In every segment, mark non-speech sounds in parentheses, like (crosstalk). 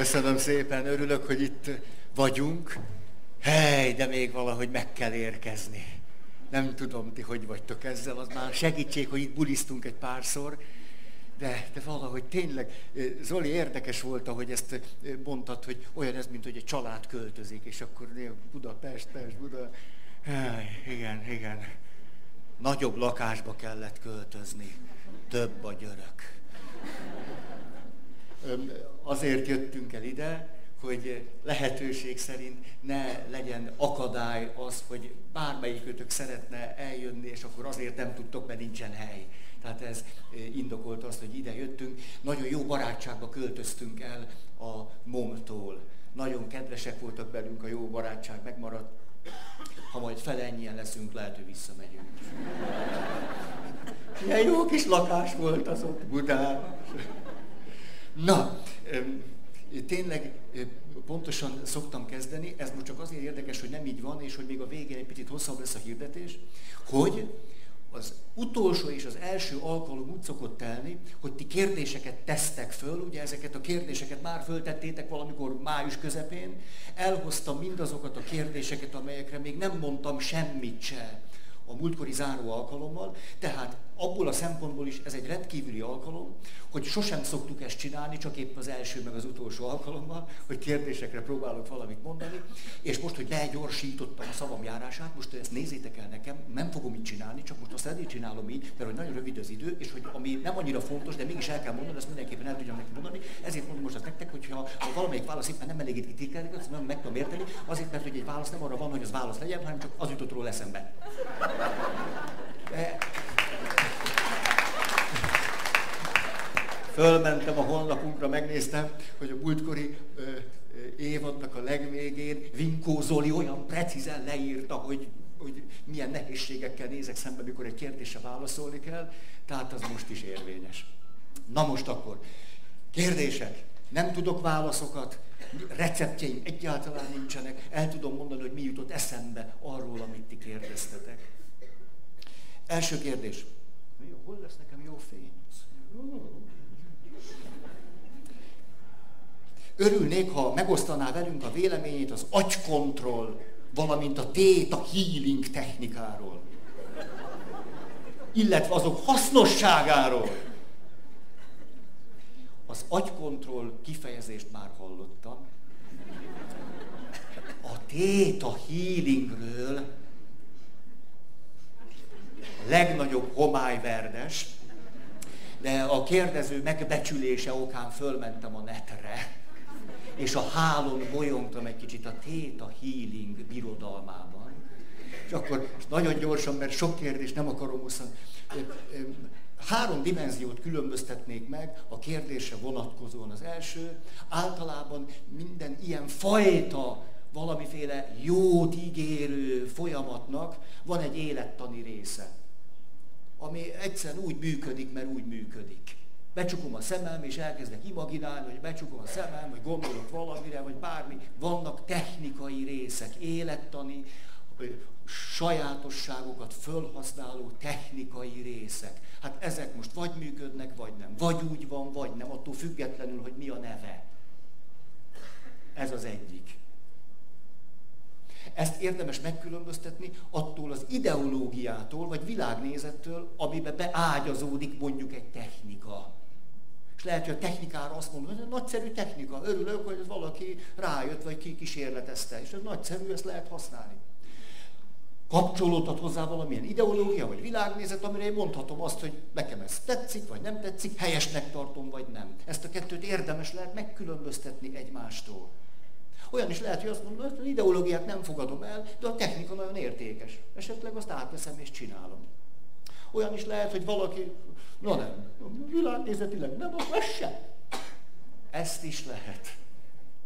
Köszönöm szépen, örülök, hogy itt vagyunk. Hely, de még valahogy meg kell érkezni. Nem tudom, ti hogy vagytok ezzel, az már segítség, hogy itt bulisztunk egy párszor. De, de valahogy tényleg, Zoli, érdekes volt, ahogy ezt mondtad, hogy olyan ez, mint hogy egy család költözik, és akkor Budapest, Pest, Buda. Hely, igen, igen. Nagyobb lakásba kellett költözni. Több a györök azért jöttünk el ide, hogy lehetőség szerint ne legyen akadály az, hogy bármelyikőtök szeretne eljönni, és akkor azért nem tudtok, mert nincsen hely. Tehát ez indokolt azt, hogy ide jöttünk. Nagyon jó barátságba költöztünk el a momtól. Nagyon kedvesek voltak belünk, a jó barátság megmaradt. Ha majd fele ennyien leszünk, lehet, hogy visszamegyünk. Milyen jó kis lakás volt az ott Budán. Na, tényleg pontosan szoktam kezdeni, ez most csak azért érdekes, hogy nem így van, és hogy még a végén egy picit hosszabb lesz a hirdetés, hogy az utolsó és az első alkalom úgy szokott telni, hogy ti kérdéseket tesztek föl, ugye ezeket a kérdéseket már föltettétek valamikor május közepén, elhoztam mindazokat a kérdéseket, amelyekre még nem mondtam semmit se a múltkori záró alkalommal, tehát abból a szempontból is ez egy rendkívüli alkalom, hogy sosem szoktuk ezt csinálni, csak épp az első meg az utolsó alkalommal, hogy kérdésekre próbálok valamit mondani, és most, hogy begyorsítottam a szavam járását, most ezt nézzétek el nekem, nem fogom így csinálni, csak most azt ezért csinálom így, mert hogy nagyon rövid az idő, és hogy ami nem annyira fontos, de mégis el kell mondani, azt mindenképpen el tudjam neki mondani, ezért mondom most azt nektek, hogyha ha valamelyik válasz éppen nem elégít kitérkedik, azt nem meg tudom érteni, azért, mert hogy egy válasz nem arra van, hogy az válasz legyen, hanem csak az jutott róla eszembe. (laughs) De Fölmentem a honlapunkra, megnéztem, hogy a múltkori ö, évadnak a legvégén Vinkó Zoli olyan precízen leírta, hogy, hogy milyen nehézségekkel nézek szembe, mikor egy kérdésre válaszolni kell, tehát az most is érvényes. Na most akkor, kérdések. Nem tudok válaszokat, receptjeim egyáltalán nincsenek, el tudom mondani, hogy mi jutott eszembe arról, amit ti kérdeztetek. Első kérdés. Hol lesz nekem jó fény? Örülnék, ha megosztaná velünk a véleményét az agykontroll, valamint a a healing technikáról. Illetve azok hasznosságáról. Az agykontroll kifejezést már hallottam. A a healingről a legnagyobb homályverdes, de a kérdező megbecsülése okán fölmentem a netre és a hálón bolyongtam egy kicsit a Theta Healing birodalmában. És akkor nagyon gyorsan, mert sok kérdés nem akarom hosszan, három dimenziót különböztetnék meg a kérdésre vonatkozóan. Az első, általában minden ilyen fajta valamiféle jót ígérő folyamatnak van egy élettani része, ami egyszerűen úgy működik, mert úgy működik becsukom a szemem, és elkezdek imaginálni, hogy becsukom a szemem, vagy gondolok valamire, vagy bármi. Vannak technikai részek, élettani, sajátosságokat fölhasználó technikai részek. Hát ezek most vagy működnek, vagy nem. Vagy úgy van, vagy nem, attól függetlenül, hogy mi a neve. Ez az egyik. Ezt érdemes megkülönböztetni attól az ideológiától, vagy világnézettől, amiben beágyazódik mondjuk egy technika. És lehet, hogy a technikára azt mondom, hogy ez nagyszerű technika, örülök, hogy ez valaki rájött, vagy ki kísérletezte, és ez nagyszerű, ezt lehet használni. Kapcsolódhat hozzá valamilyen ideológia, vagy világnézet, amire én mondhatom azt, hogy nekem ez tetszik, vagy nem tetszik, helyesnek tartom, vagy nem. Ezt a kettőt érdemes lehet megkülönböztetni egymástól. Olyan is lehet, hogy azt mondom, hogy az ideológiát nem fogadom el, de a technika nagyon értékes. Esetleg azt átveszem és csinálom. Olyan is lehet, hogy valaki Na nem, világnézetileg nem, az sem. Ezt is lehet.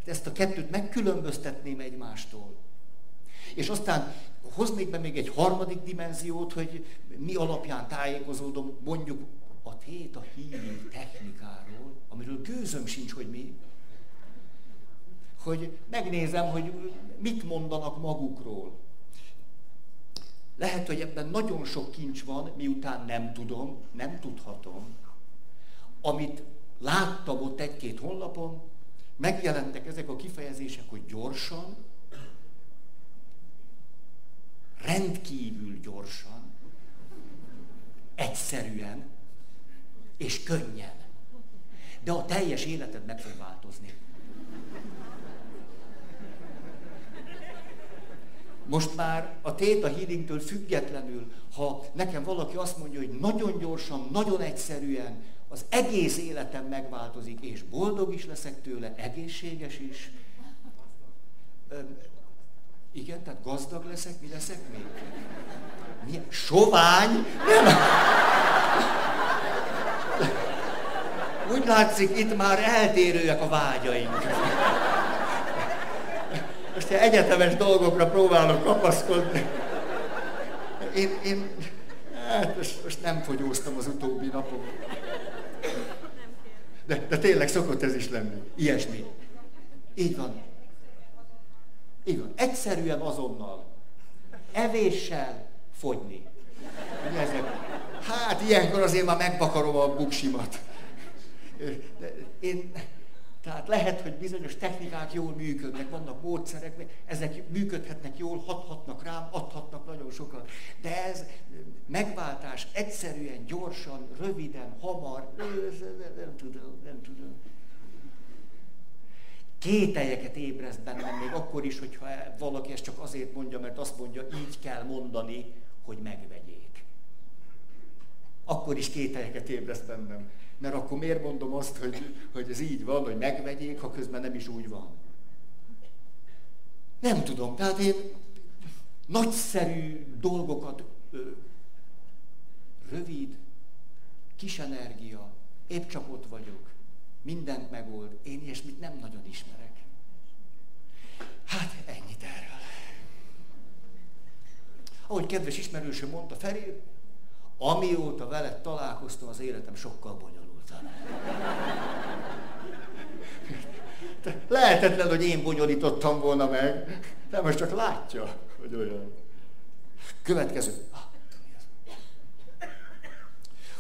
Ezt a kettőt megkülönböztetném egymástól. És aztán hoznék be még egy harmadik dimenziót, hogy mi alapján tájékozódom mondjuk a téta healing technikáról, amiről gőzöm sincs, hogy mi. Hogy megnézem, hogy mit mondanak magukról. Lehet, hogy ebben nagyon sok kincs van, miután nem tudom, nem tudhatom, amit láttam ott egy-két honlapon, megjelentek ezek a kifejezések, hogy gyorsan, rendkívül gyorsan, egyszerűen és könnyen. De a teljes életed meg fog változni. Most már a Theta Healingtől függetlenül, ha nekem valaki azt mondja, hogy nagyon gyorsan, nagyon egyszerűen, az egész életem megváltozik, és boldog is leszek tőle, egészséges is. Öm, igen, tehát gazdag leszek, mi leszek még? Mi? Sovány? Nem. Úgy látszik, itt már eltérőek a vágyaink. Most egy egyetemes dolgokra próbálok kapaszkodni. Én, én hát most, most nem fogyóztam az utóbbi napok. De, de tényleg szokott ez is lenni. Ilyesmi. Így van. Így van. Egyszerűen azonnal. Evéssel fogyni. Hát ilyenkor azért már megbakarom a buksimat. De én, tehát lehet, hogy bizonyos technikák jól működnek, vannak módszerek, ezek működhetnek jól, hathatnak rám, adhatnak nagyon sokat. De ez megváltás egyszerűen, gyorsan, röviden, hamar, nem tudom, nem tudom. Kételyeket ébreszt bennem, még akkor is, hogyha valaki ezt csak azért mondja, mert azt mondja, így kell mondani, hogy megvegyék. Akkor is kételyeket ébreszt bennem. Mert akkor miért mondom azt, hogy, hogy ez így van, hogy megvegyék, ha közben nem is úgy van. Nem tudom, tehát én nagyszerű dolgokat, rövid, kis energia, épp csak ott vagyok, mindent megold, én ilyesmit nem nagyon ismerek. Hát ennyit erről. Ahogy kedves ismerősöm mondta, Feri, amióta veled találkoztam, az életem sokkal bonyolult. Lehetetlen, hogy én bonyolítottam volna meg, de most csak látja, hogy olyan. Következő.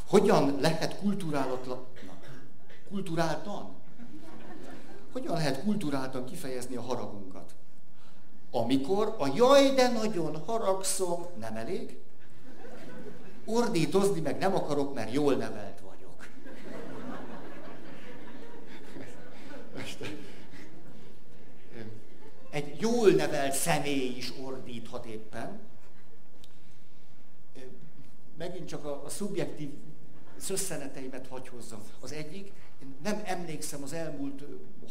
Hogyan lehet kulturálatlan, kulturáltan? Hogyan lehet kulturáltan kifejezni a haragunkat? Amikor a jaj, de nagyon haragszom, nem elég, ordítozni meg nem akarok, mert jól nevelt egy jól nevelt személy is ordíthat éppen. Megint csak a, a szubjektív szösszeneteimet hagy hozzam. Az egyik, én nem emlékszem az elmúlt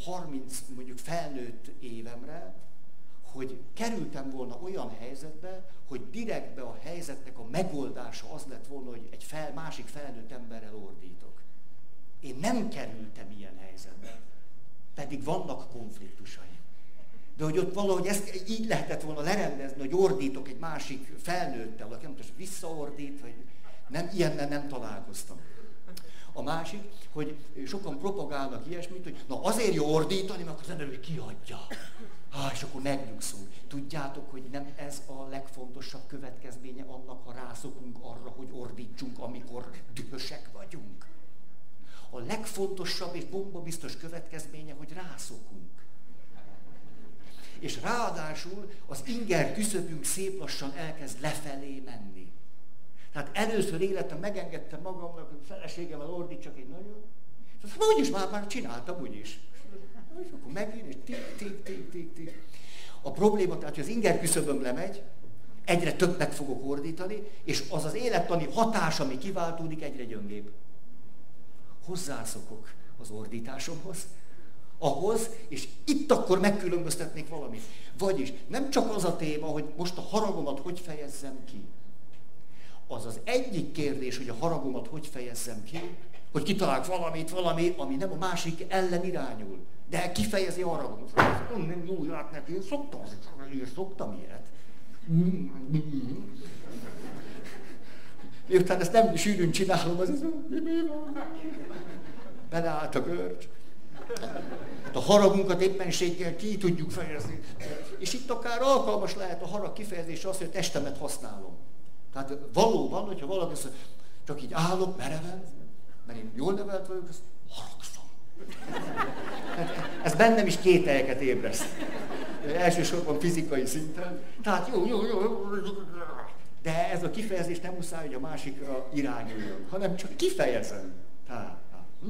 30 mondjuk felnőtt évemre, hogy kerültem volna olyan helyzetbe, hogy direktbe a helyzetnek a megoldása az lett volna, hogy egy fel, másik felnőtt emberrel ordítok. Én nem kerültem ilyen helyzetbe. Pedig vannak konfliktusai. De hogy ott valahogy ezt így lehetett volna lerendezni, hogy ordítok egy másik felnőttel, aki nem tudom, visszaordít, vagy nem, ilyennel nem találkoztam. A másik, hogy sokan propagálnak ilyesmit, hogy na azért jó ordítani, mert az ember, hogy Há, és akkor megnyugszunk. Tudjátok, hogy nem ez a legfontosabb következménye annak, ha rászokunk arra, hogy ordítsunk, amikor dühösek vagyunk. A legfontosabb és bombabiztos következménye, hogy rászokunk és ráadásul az inger küszöbünk szép lassan elkezd lefelé menni. Tehát először életem megengedtem magamnak, hogy feleségemmel ordítsak egy nagyon, úgyis már, már csináltam, úgyis. És akkor megint, és tik, tik, tik, tik, tik. A probléma, tehát, hogy az inger küszöböm lemegy, egyre többet fogok ordítani, és az az élettani hatás, ami kiváltódik, egyre gyöngébb. Hozzászokok az ordításomhoz, ahhoz, és itt akkor megkülönböztetnék valamit. Vagyis nem csak az a téma, hogy most a haragomat hogy fejezzem ki. Az az egyik kérdés, hogy a haragomat hogy fejezzem ki, hogy kitalálok valamit, valami, ami nem a másik ellen irányul. De kifejezi a haragomat. Nem jó ját neki, én szoktam, én szoktam ilyet. Miután ezt nem sűrűn csinálom, az ez mi van? Beleállt a görcs. Hát a haragunkat éppenséggel ki tudjuk fejezni. És itt akár alkalmas lehet a harag kifejezés az, hogy a testemet használom. Tehát valóban, hogyha valaki azt csak így állok mereven, mert én jól nevelt vagyok, azt haragszom. Hát, Ez bennem is kételyeket ébreszt. Elsősorban fizikai szinten. Tehát jó, jó, jó, de ez a kifejezés nem muszáj, hogy a másikra irányuljon, hanem csak kifejezem. Tehát, hm?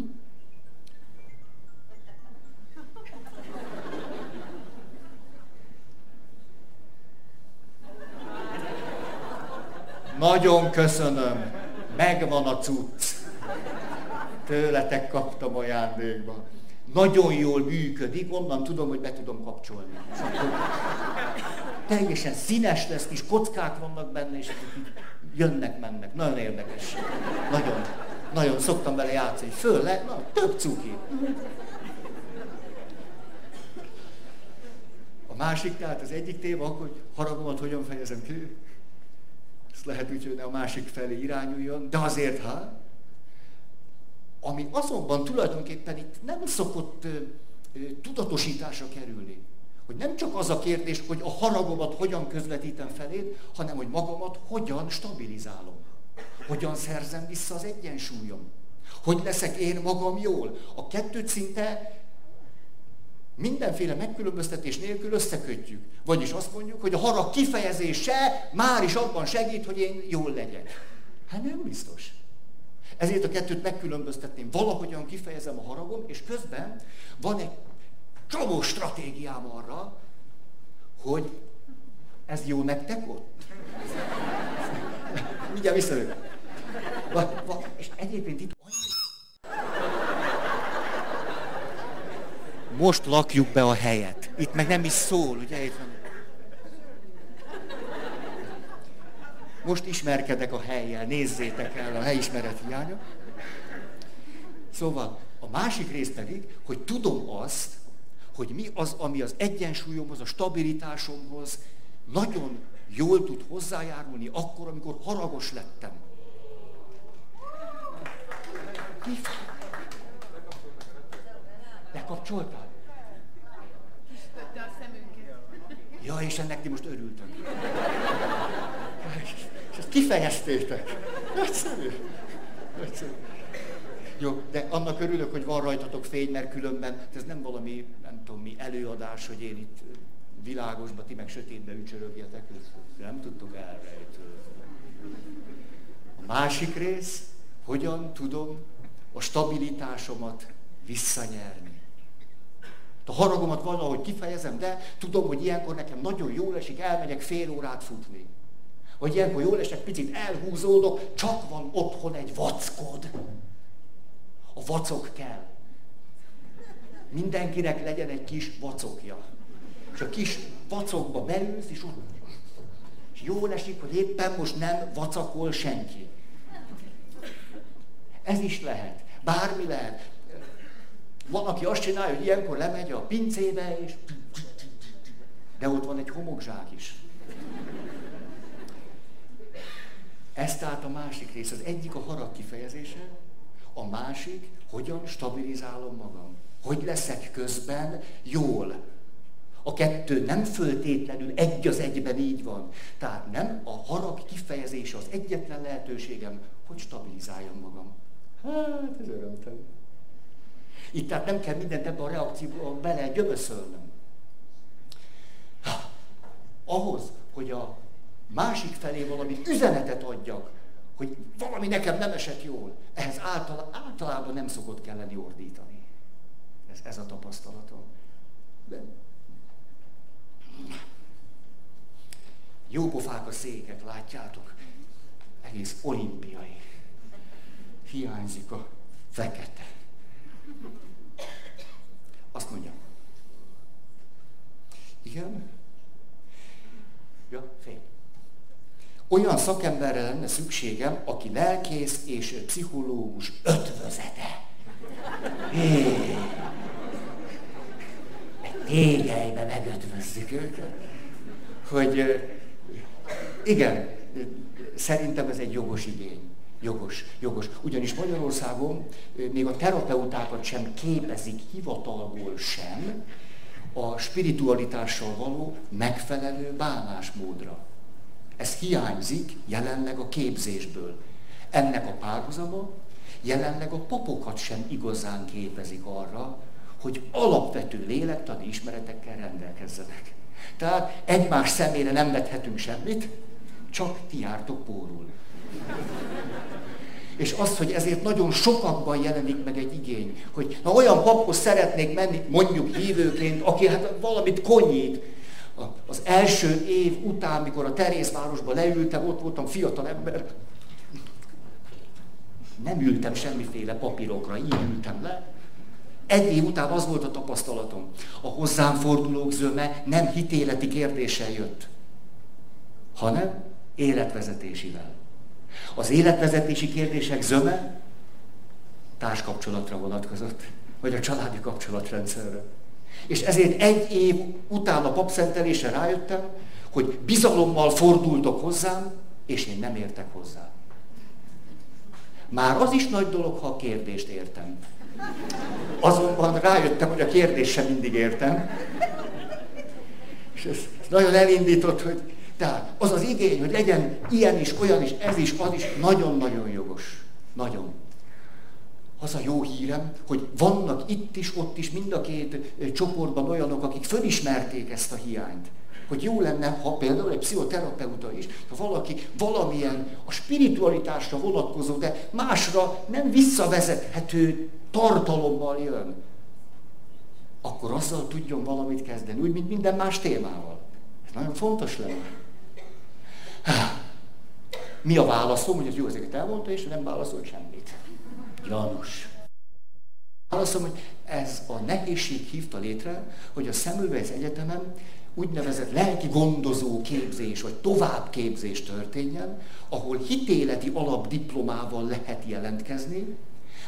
Nagyon köszönöm. Megvan a cucc. Tőletek kaptam ajándékba. Nagyon jól működik, onnan tudom, hogy be tudom kapcsolni. teljesen színes lesz, kis kockák vannak benne, és jönnek, mennek. Nagyon érdekes. Nagyon, nagyon szoktam vele játszani. Föl le, na, több cuki. A másik, tehát az egyik téma, hogy haragomat hogyan fejezem ki. Ezt lehet úgy, hogy a másik felé irányuljon, de azért, ha ami azonban tulajdonképpen itt nem szokott tudatosításra kerülni. Hogy nem csak az a kérdés, hogy a haragomat hogyan közvetítem feléd, hanem hogy magamat hogyan stabilizálom. Hogyan szerzem vissza az egyensúlyom. Hogy leszek én magam jól. A kettőt szinte mindenféle megkülönböztetés nélkül összekötjük. Vagyis azt mondjuk, hogy a harag kifejezése már is abban segít, hogy én jól legyek. Hát nem biztos. Ezért a kettőt megkülönböztetném. Valahogyan kifejezem a haragom, és közben van egy csomó stratégiám arra, hogy ez jó nektek ott? Mindjárt visszajövök. És egyébként itt most lakjuk be a helyet. Itt meg nem is szól, ugye? Itt van. Most ismerkedek a helyjel, nézzétek el a helyismeret hiánya. Szóval a másik rész pedig, hogy tudom azt, hogy mi az, ami az egyensúlyomhoz, a stabilitásomhoz nagyon jól tud hozzájárulni akkor, amikor haragos lettem. Mi? Bekapcsoltál? Ja, és ennek ti most örültök. (laughs) És ezt kifejeztétek. Nagyszerű. Nagyszerű. Jó, de annak örülök, hogy van rajtatok fény, mert különben ez nem valami, nem tudom mi, előadás, hogy én itt világosba, ti meg sötétbe ücsörögjetek, nem tudtok elrejtőzni. A másik rész, hogyan tudom a stabilitásomat visszanyerni. A haragomat valahogy kifejezem, de tudom, hogy ilyenkor nekem nagyon jól esik, elmegyek fél órát futni. Vagy ilyenkor jól esek, picit elhúzódok, csak van otthon egy vackod. A vacok kell. Mindenkinek legyen egy kis vacokja. És a kis vacokba beülsz, és ott és jól esik, hogy éppen most nem vacakol senki. Ez is lehet. Bármi lehet. Van, aki azt csinálja, hogy ilyenkor lemegy a pincébe, és de ott van egy homokzsák is. Ez tehát a másik rész. Az egyik a harag kifejezése, a másik, hogyan stabilizálom magam. Hogy leszek közben jól. A kettő nem föltétlenül egy az egyben így van. Tehát nem a harag kifejezése az egyetlen lehetőségem, hogy stabilizáljam magam. Hát, ez örömtelen. Itt tehát nem kell mindent ebbe a reakcióba bele gyömöszölnöm. Ahhoz, hogy a másik felé valami üzenetet adjak, hogy valami nekem nem esett jól, ehhez által, általában nem szokott kelleni ordítani. Ez, ez a tapasztalatom. De jó pofák a székek, látjátok? Egész olimpiai. Hiányzik a fekete. Azt mondja. Igen? Ja, fény. Olyan szakemberre lenne szükségem, aki lelkész és pszichológus ötvözete. Hé! Tégelybe megötvözzük őket. Hogy igen, szerintem ez egy jogos igény. Jogos, jogos. Ugyanis Magyarországon még a terapeutákat sem képezik hivatalból sem a spiritualitással való megfelelő bánásmódra. Ez hiányzik jelenleg a képzésből. Ennek a párhuzama jelenleg a papokat sem igazán képezik arra, hogy alapvető lélektani ismeretekkel rendelkezzenek. Tehát egymás szemére nem vethetünk semmit, csak ti jártok pórul. És az, hogy ezért nagyon sokakban jelenik meg egy igény, hogy na olyan paphoz szeretnék menni, mondjuk hívőként, aki hát valamit konyít. Első év után, mikor a Terézvárosba leültem, ott voltam fiatal ember, nem ültem semmiféle papírokra, így ültem le. Egy év után az volt a tapasztalatom. A hozzám fordulók zöme nem hitéleti kérdéssel jött, hanem életvezetésivel. Az életvezetési kérdések zöme társkapcsolatra vonatkozott, vagy a családi kapcsolatrendszerre. És ezért egy év után a papszentelésre rájöttem, hogy bizalommal fordultok hozzám, és én nem értek hozzá. Már az is nagy dolog, ha a kérdést értem. Azonban rájöttem, hogy a kérdést sem mindig értem. És ez nagyon elindított, hogy tehát az az igény, hogy legyen ilyen is, olyan is, ez is, az is, nagyon-nagyon jogos. Nagyon. Az a jó hírem, hogy vannak itt is, ott is, mind a két csoportban olyanok, akik fölismerték ezt a hiányt. Hogy jó lenne, ha például egy pszichoterapeuta is, ha valaki valamilyen a spiritualitásra vonatkozó, de másra nem visszavezethető tartalommal jön, akkor azzal tudjon valamit kezdeni, úgy, mint minden más témával. Ez nagyon fontos lenne. Mi a válaszom, hogy ez jó, ezeket elmondta, és nem válaszolt semmit. Janus. Válaszom, hogy ez a nehézség hívta létre, hogy a Szemülvejsz Egyetemen úgynevezett lelki gondozó képzés, vagy továbbképzés történjen, ahol hitéleti alapdiplomával lehet jelentkezni,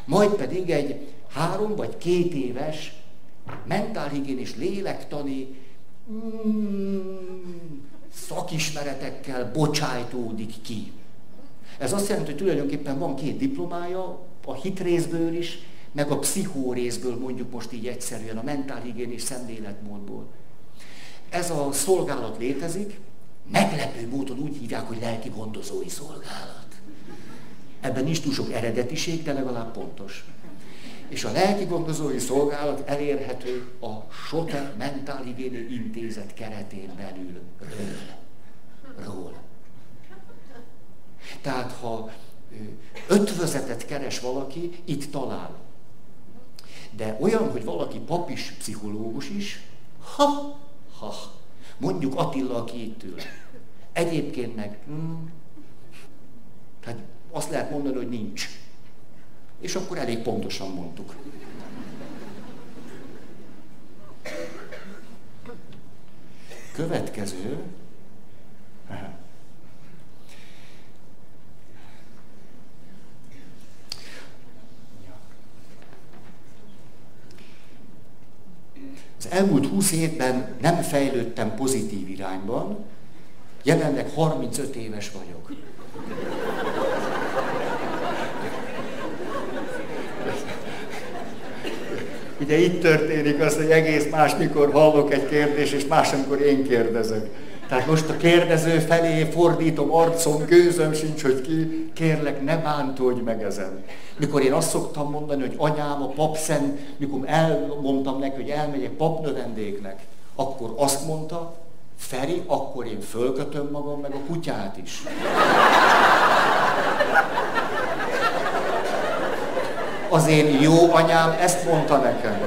majd pedig egy három vagy két éves mentálhigiénis lélektani mm, szakismeretekkel bocsájtódik ki. Ez azt jelenti, hogy tulajdonképpen van két diplomája, a hitrészből is, meg a pszichórészből mondjuk most így egyszerűen, a mentálhigiénis szemléletmódból. Ez a szolgálat létezik, meglepő módon úgy hívják, hogy lelki gondozói szolgálat. Ebben nincs túl sok eredetiség, de legalább pontos. És a lelki gondozói szolgálat elérhető a Sote Mentálhigiéni Intézet keretén belül. Ről. Ról. Tehát ha ötvözetet keres valaki, itt talál. De olyan, hogy valaki pap is, pszichológus is, ha, ha, mondjuk Attila, aki itt ül. Egyébként meg, hmm, tehát azt lehet mondani, hogy nincs. És akkor elég pontosan mondtuk. Következő. Az elmúlt 20 évben nem fejlődtem pozitív irányban, jelenleg 35 éves vagyok. Ugye itt történik az, hogy egész más, mikor hallok egy kérdést, és más, amikor én kérdezek. Tehát most a kérdező felé fordítom arcom, gőzöm sincs, hogy ki, kérlek, ne bántódj meg ezen. Mikor én azt szoktam mondani, hogy anyám, a papszent, mikor elmondtam neki, hogy elmegyek papnövendéknek, akkor azt mondta, Feri, akkor én fölkötöm magam, meg a kutyát is. Az én jó anyám ezt mondta nekem.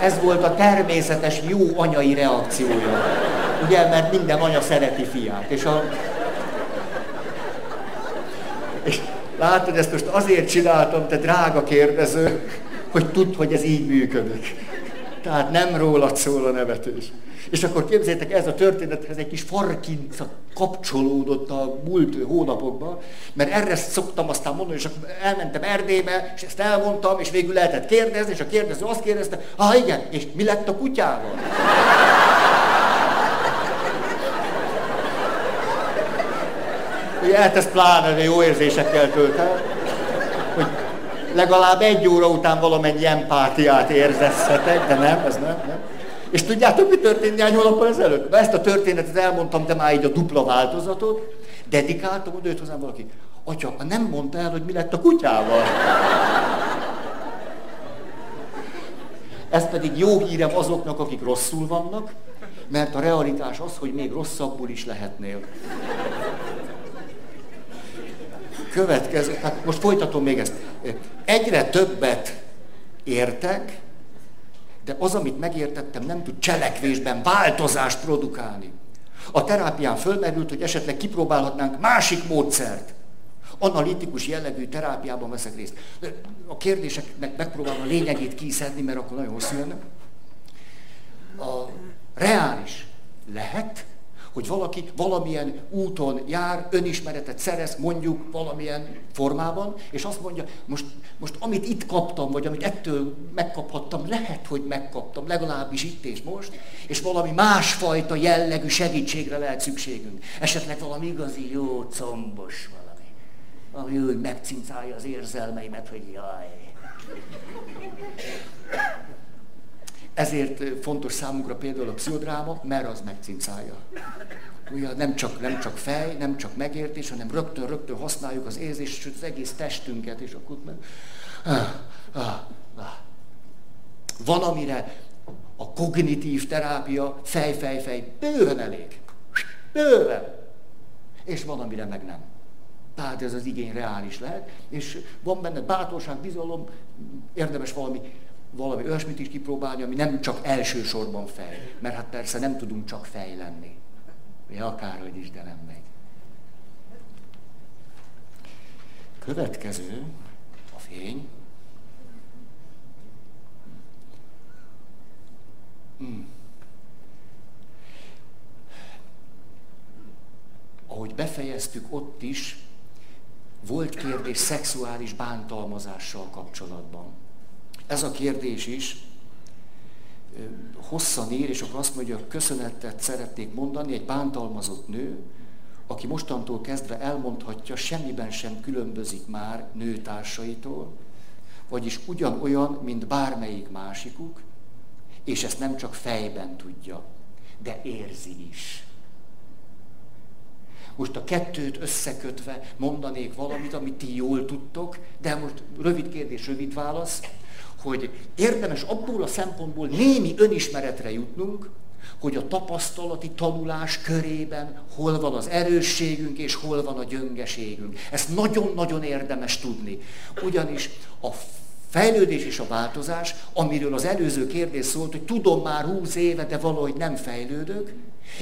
Ez volt a természetes jó anyai reakciója. Ugye, mert minden anya szereti fiát. És, a... és látod, ezt most azért csináltam, te drága kérdező, hogy tudd, hogy ez így működik. Tehát nem rólad szól a nevetés. És akkor képzeljétek, ez a történethez egy kis farkinca kapcsolódott a múlt hónapokban, mert erre szoktam aztán mondani, és akkor elmentem Erdélybe, és ezt elmondtam, és végül lehetett kérdezni, és a kérdező azt kérdezte, ah igen, és mi lett a kutyával? Hát ez pláne jó érzésekkel tölt el, hogy legalább egy óra után valamennyi empátiát érzezhetek, de nem, ez nem, nem. És tudjátok, mi történt néhány hónappal ezelőtt? Na ezt a történetet elmondtam, de már így a dupla változatot, dedikáltam, oda jött hozzám valaki. Atya, nem mondta el, hogy mi lett a kutyával. Ez pedig jó hírem azoknak, akik rosszul vannak, mert a realitás az, hogy még rosszabbul is lehetnél. Következő, hát most folytatom még ezt. Egyre többet értek, de az, amit megértettem, nem tud cselekvésben változást produkálni. A terápián fölmerült, hogy esetleg kipróbálhatnánk másik módszert. Analitikus jellegű terápiában veszek részt. A kérdéseknek megpróbálom a lényegét kiszedni, mert akkor nagyon hosszú jönne. A reális lehet, hogy valaki valamilyen úton jár, önismeretet szerez, mondjuk valamilyen formában, és azt mondja, most, most amit itt kaptam, vagy amit ettől megkaphattam, lehet, hogy megkaptam, legalábbis itt és most, és valami másfajta jellegű segítségre lehet szükségünk. Esetleg valami igazi jó combos valami, ami úgy megcincálja az érzelmeimet, hogy jaj. Ezért fontos számunkra például a pszichodráma, mert az megcincálja. Ugye nem csak, nem csak fej, nem csak megértés, hanem rögtön, rögtön használjuk az érzést, sőt az egész testünket, és akkor meg... Van, amire a kognitív terápia fej, fej, fej, bőven elég. Bőven. És van, amire meg nem. Tehát ez az igény reális lehet, és van benne bátorság, bizalom, érdemes valami valami olyasmit is kipróbálni, ami nem csak elsősorban fej. Mert hát persze nem tudunk csak fej lenni. Vagy akárhogy is, de nem megy. Következő a fény. Hmm. Ahogy befejeztük ott is, volt kérdés szexuális bántalmazással kapcsolatban. Ez a kérdés is hosszan ír, és akkor azt mondja, köszönetet szeretnék mondani egy bántalmazott nő, aki mostantól kezdve elmondhatja, semmiben sem különbözik már nőtársaitól, vagyis ugyanolyan, mint bármelyik másikuk, és ezt nem csak fejben tudja, de érzi is. Most a kettőt összekötve mondanék valamit, amit ti jól tudtok, de most rövid kérdés, rövid válasz hogy érdemes abból a szempontból némi önismeretre jutnunk, hogy a tapasztalati tanulás körében hol van az erősségünk és hol van a gyöngeségünk. Ezt nagyon-nagyon érdemes tudni. Ugyanis a fejlődés és a változás, amiről az előző kérdés szólt, hogy tudom már húsz éve, de valahogy nem fejlődök,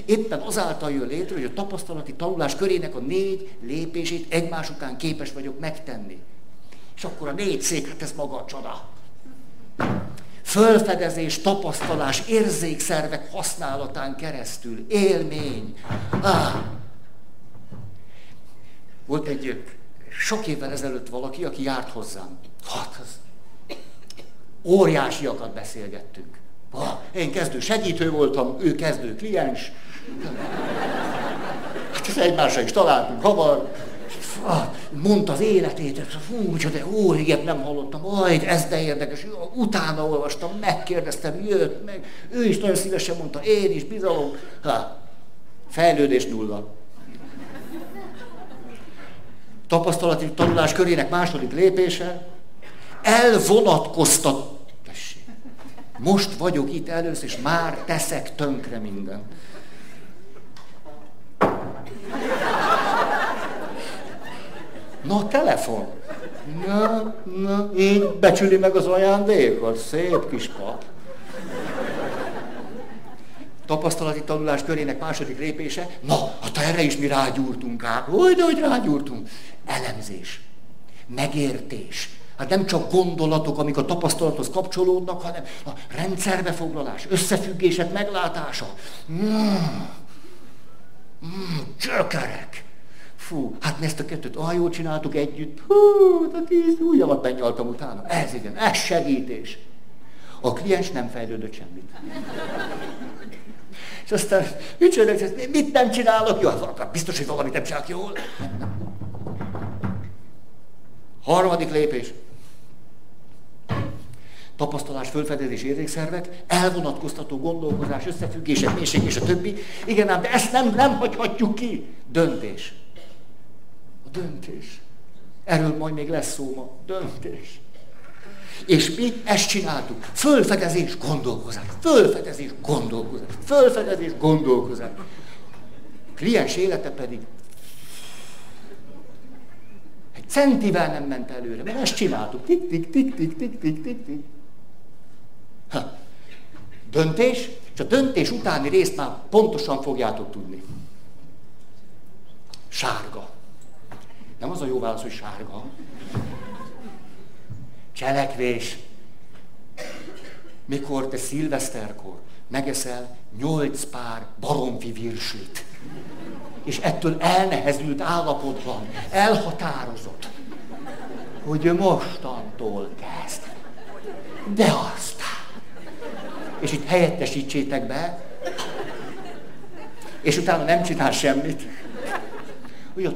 éppen azáltal jön létre, hogy a tapasztalati tanulás körének a négy lépését egymás után képes vagyok megtenni. És akkor a négy szék, hát ez maga a csoda. Fölfedezés, tapasztalás, érzékszervek használatán keresztül, élmény. Ah. Volt egy sok évvel ezelőtt valaki, aki járt hozzám. Hát, az óriásiakat beszélgettünk. Ah, én kezdő segítő voltam, ő kezdő kliens. Hát egymásra is találtunk hamar mondta az életét, fú, de ó, ilyet nem hallottam, majd ez de érdekes, utána olvastam, megkérdeztem, jött meg, ő is nagyon szívesen mondta, én is, bizalom, ha, fejlődés nulla. Tapasztalati tanulás körének második lépése, elvonatkoztat. Most vagyok itt először, és már teszek tönkre minden. Na, telefon. Na, na, így becsüli meg az ajándékot. Szép kis pap. Tapasztalati tanulás körének második lépése. Na, hát erre is mi rágyúrtunk át. Hogy, de hogy rágyúrtunk. Elemzés. Megértés. Hát nem csak gondolatok, amik a tapasztalathoz kapcsolódnak, hanem a rendszerbefoglalás, összefüggések meglátása. Mm. Mm, csökerek. Fú, hát mi ezt a kettőt olyan jól csináltuk együtt. Hú, a tíz ujjamat benyaltam utána. Ez igen, ez segítés. A kliens nem fejlődött semmit. És aztán ücsörök, mit nem csinálok jól? Hát biztos, hogy valamit nem csinálok jól. Harmadik lépés. Tapasztalás, fölfedezés, érzékszervek, elvonatkoztató gondolkozás, összefüggések, mélység és a többi. Igen, ám, de ezt nem, nem hagyhatjuk ki. Döntés döntés. Erről majd még lesz szó ma. Döntés. És mi ezt csináltuk. Fölfedezés, gondolkozás. Fölfedezés, gondolkozás. Fölfedezés, gondolkozás. Kliens élete pedig egy centivel nem ment előre, mert ezt csináltuk. Tik, tik, tik, tik, tik, tik, tik, tik. Ha. Döntés, és a döntés utáni részt már pontosan fogjátok tudni. Sárga. Nem az a jó válasz, hogy sárga. Cselekvés. Mikor te szilveszterkor megeszel nyolc pár baromfi virslit, és ettől elnehezült állapotban elhatározott, hogy mostantól kezd. De aztán. És itt helyettesítsétek be, és utána nem csinál semmit hogy a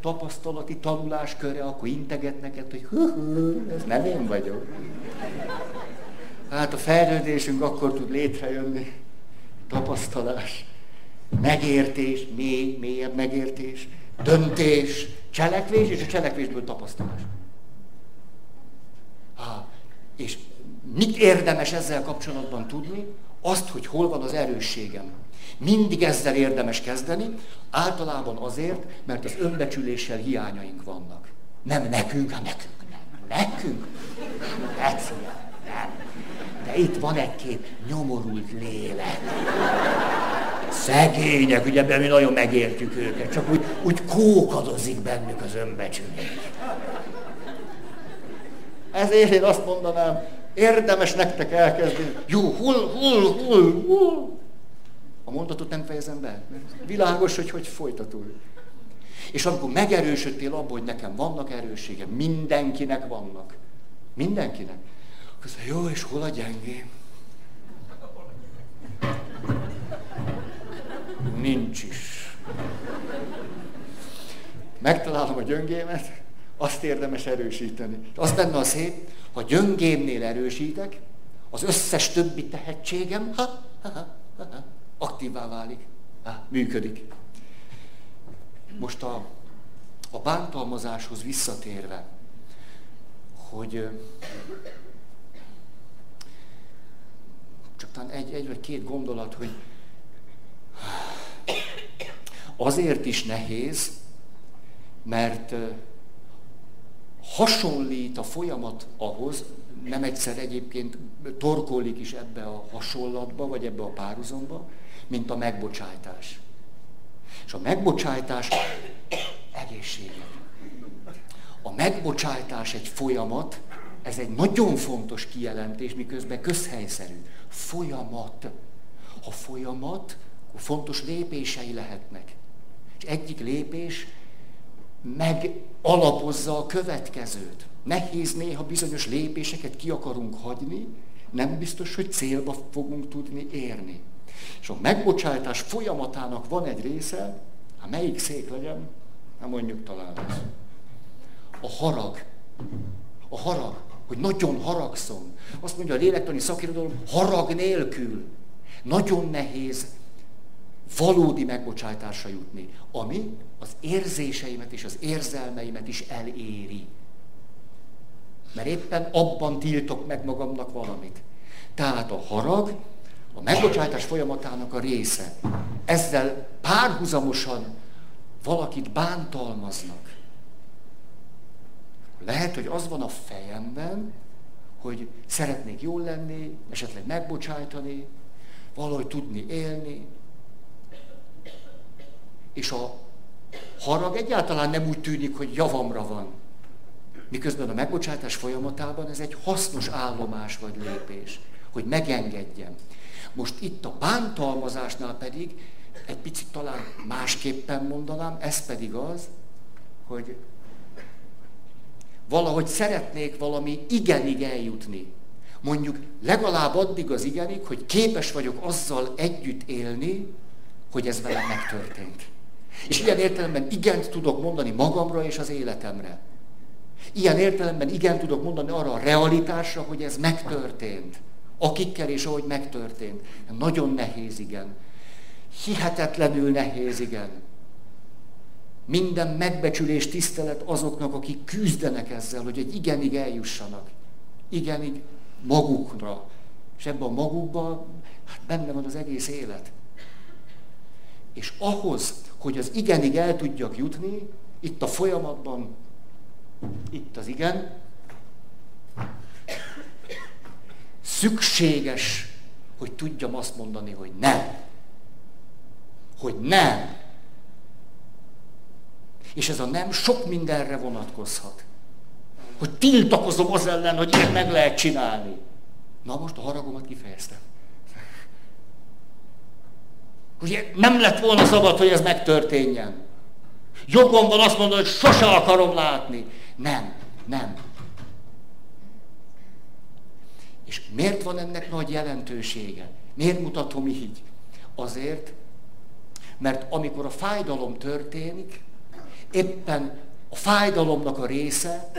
tapasztalati tanulás köre, akkor integet neked, hogy hú, hú, ez nem én vagyok. Hát a fejlődésünk akkor tud létrejönni. Tapasztalás, megértés, mély, mélyebb megértés, döntés, cselekvés, és a cselekvésből tapasztalás. Há, és mit érdemes ezzel kapcsolatban tudni? Azt, hogy hol van az erősségem. Mindig ezzel érdemes kezdeni, általában azért, mert az önbecsüléssel hiányaink vannak. Nem nekünk, hanem nekünk, nem. Nekünk? Egyszerűen, nem. De itt van egy-két nyomorult lélek. Szegények, ugye ebben mi nagyon megértjük őket, csak úgy, úgy kókadozik bennük az önbecsülés. Ezért én azt mondanám, érdemes nektek elkezdeni. Jó, hol, hol, hol, hol. A mondatot nem fejezem be. Világos, hogy hogy folytatódik. És amikor megerősödtél abban, hogy nekem vannak erősségem, mindenkinek vannak. Mindenkinek. Akkor jó, és hol a gyengém? Nincs is. Megtalálom a gyöngémet, azt érdemes erősíteni. Az benne a szép, ha gyöngémnél erősítek, az összes többi tehetségem, ha, ha, ha, ha, aktívá válik, Há, működik. Most a, a bántalmazáshoz visszatérve, hogy csak talán egy, egy vagy két gondolat, hogy azért is nehéz, mert hasonlít a folyamat ahhoz, nem egyszer egyébként torkolik is ebbe a hasonlatba, vagy ebbe a párhuzamba, mint a megbocsájtás. És a megbocsájtás egészsége. A megbocsájtás egy folyamat, ez egy nagyon fontos kijelentés, miközben közhelyszerű. Folyamat. Ha folyamat, fontos lépései lehetnek. És egyik lépés megalapozza a következőt. Nehéz néha bizonyos lépéseket ki akarunk hagyni, nem biztos, hogy célba fogunk tudni érni. És a megbocsátás folyamatának van egy része, hát melyik szék legyen, nem mondjuk talán ez. A harag. A harag. Hogy nagyon haragszom. Azt mondja a lélektani szakirodalom, harag nélkül. Nagyon nehéz valódi megbocsátásra jutni, ami az érzéseimet és az érzelmeimet is eléri. Mert éppen abban tiltok meg magamnak valamit. Tehát a harag a megbocsátás folyamatának a része. Ezzel párhuzamosan valakit bántalmaznak. Lehet, hogy az van a fejemben, hogy szeretnék jól lenni, esetleg megbocsájtani, valahogy tudni élni, és a harag egyáltalán nem úgy tűnik, hogy javamra van. Miközben a megbocsátás folyamatában ez egy hasznos állomás vagy lépés, hogy megengedjem. Most itt a bántalmazásnál pedig egy picit talán másképpen mondanám, ez pedig az, hogy valahogy szeretnék valami igenig eljutni. Mondjuk legalább addig az igenig, hogy képes vagyok azzal együtt élni, hogy ez velem megtörtént. És ilyen értelemben igent tudok mondani magamra és az életemre. Ilyen értelemben igen tudok mondani arra a realitásra, hogy ez megtörtént akikkel és ahogy megtörtént. Nagyon nehéz, igen. Hihetetlenül nehéz, igen. Minden megbecsülés, tisztelet azoknak, akik küzdenek ezzel, hogy egy igenig eljussanak. Igen, így magukra. És ebben a magukban hát benne van az egész élet. És ahhoz, hogy az igenig el tudjak jutni, itt a folyamatban, itt az igen, szükséges, hogy tudjam azt mondani, hogy nem. Hogy nem. És ez a nem sok mindenre vonatkozhat. Hogy tiltakozom az ellen, hogy ilyet meg lehet csinálni. Na most a haragomat kifejeztem. Hogy nem lett volna szabad, hogy ez megtörténjen. Jogom van azt mondani, hogy sose akarom látni. Nem, nem. És miért van ennek nagy jelentősége? Miért mutatom így? Azért, mert amikor a fájdalom történik, éppen a fájdalomnak a része,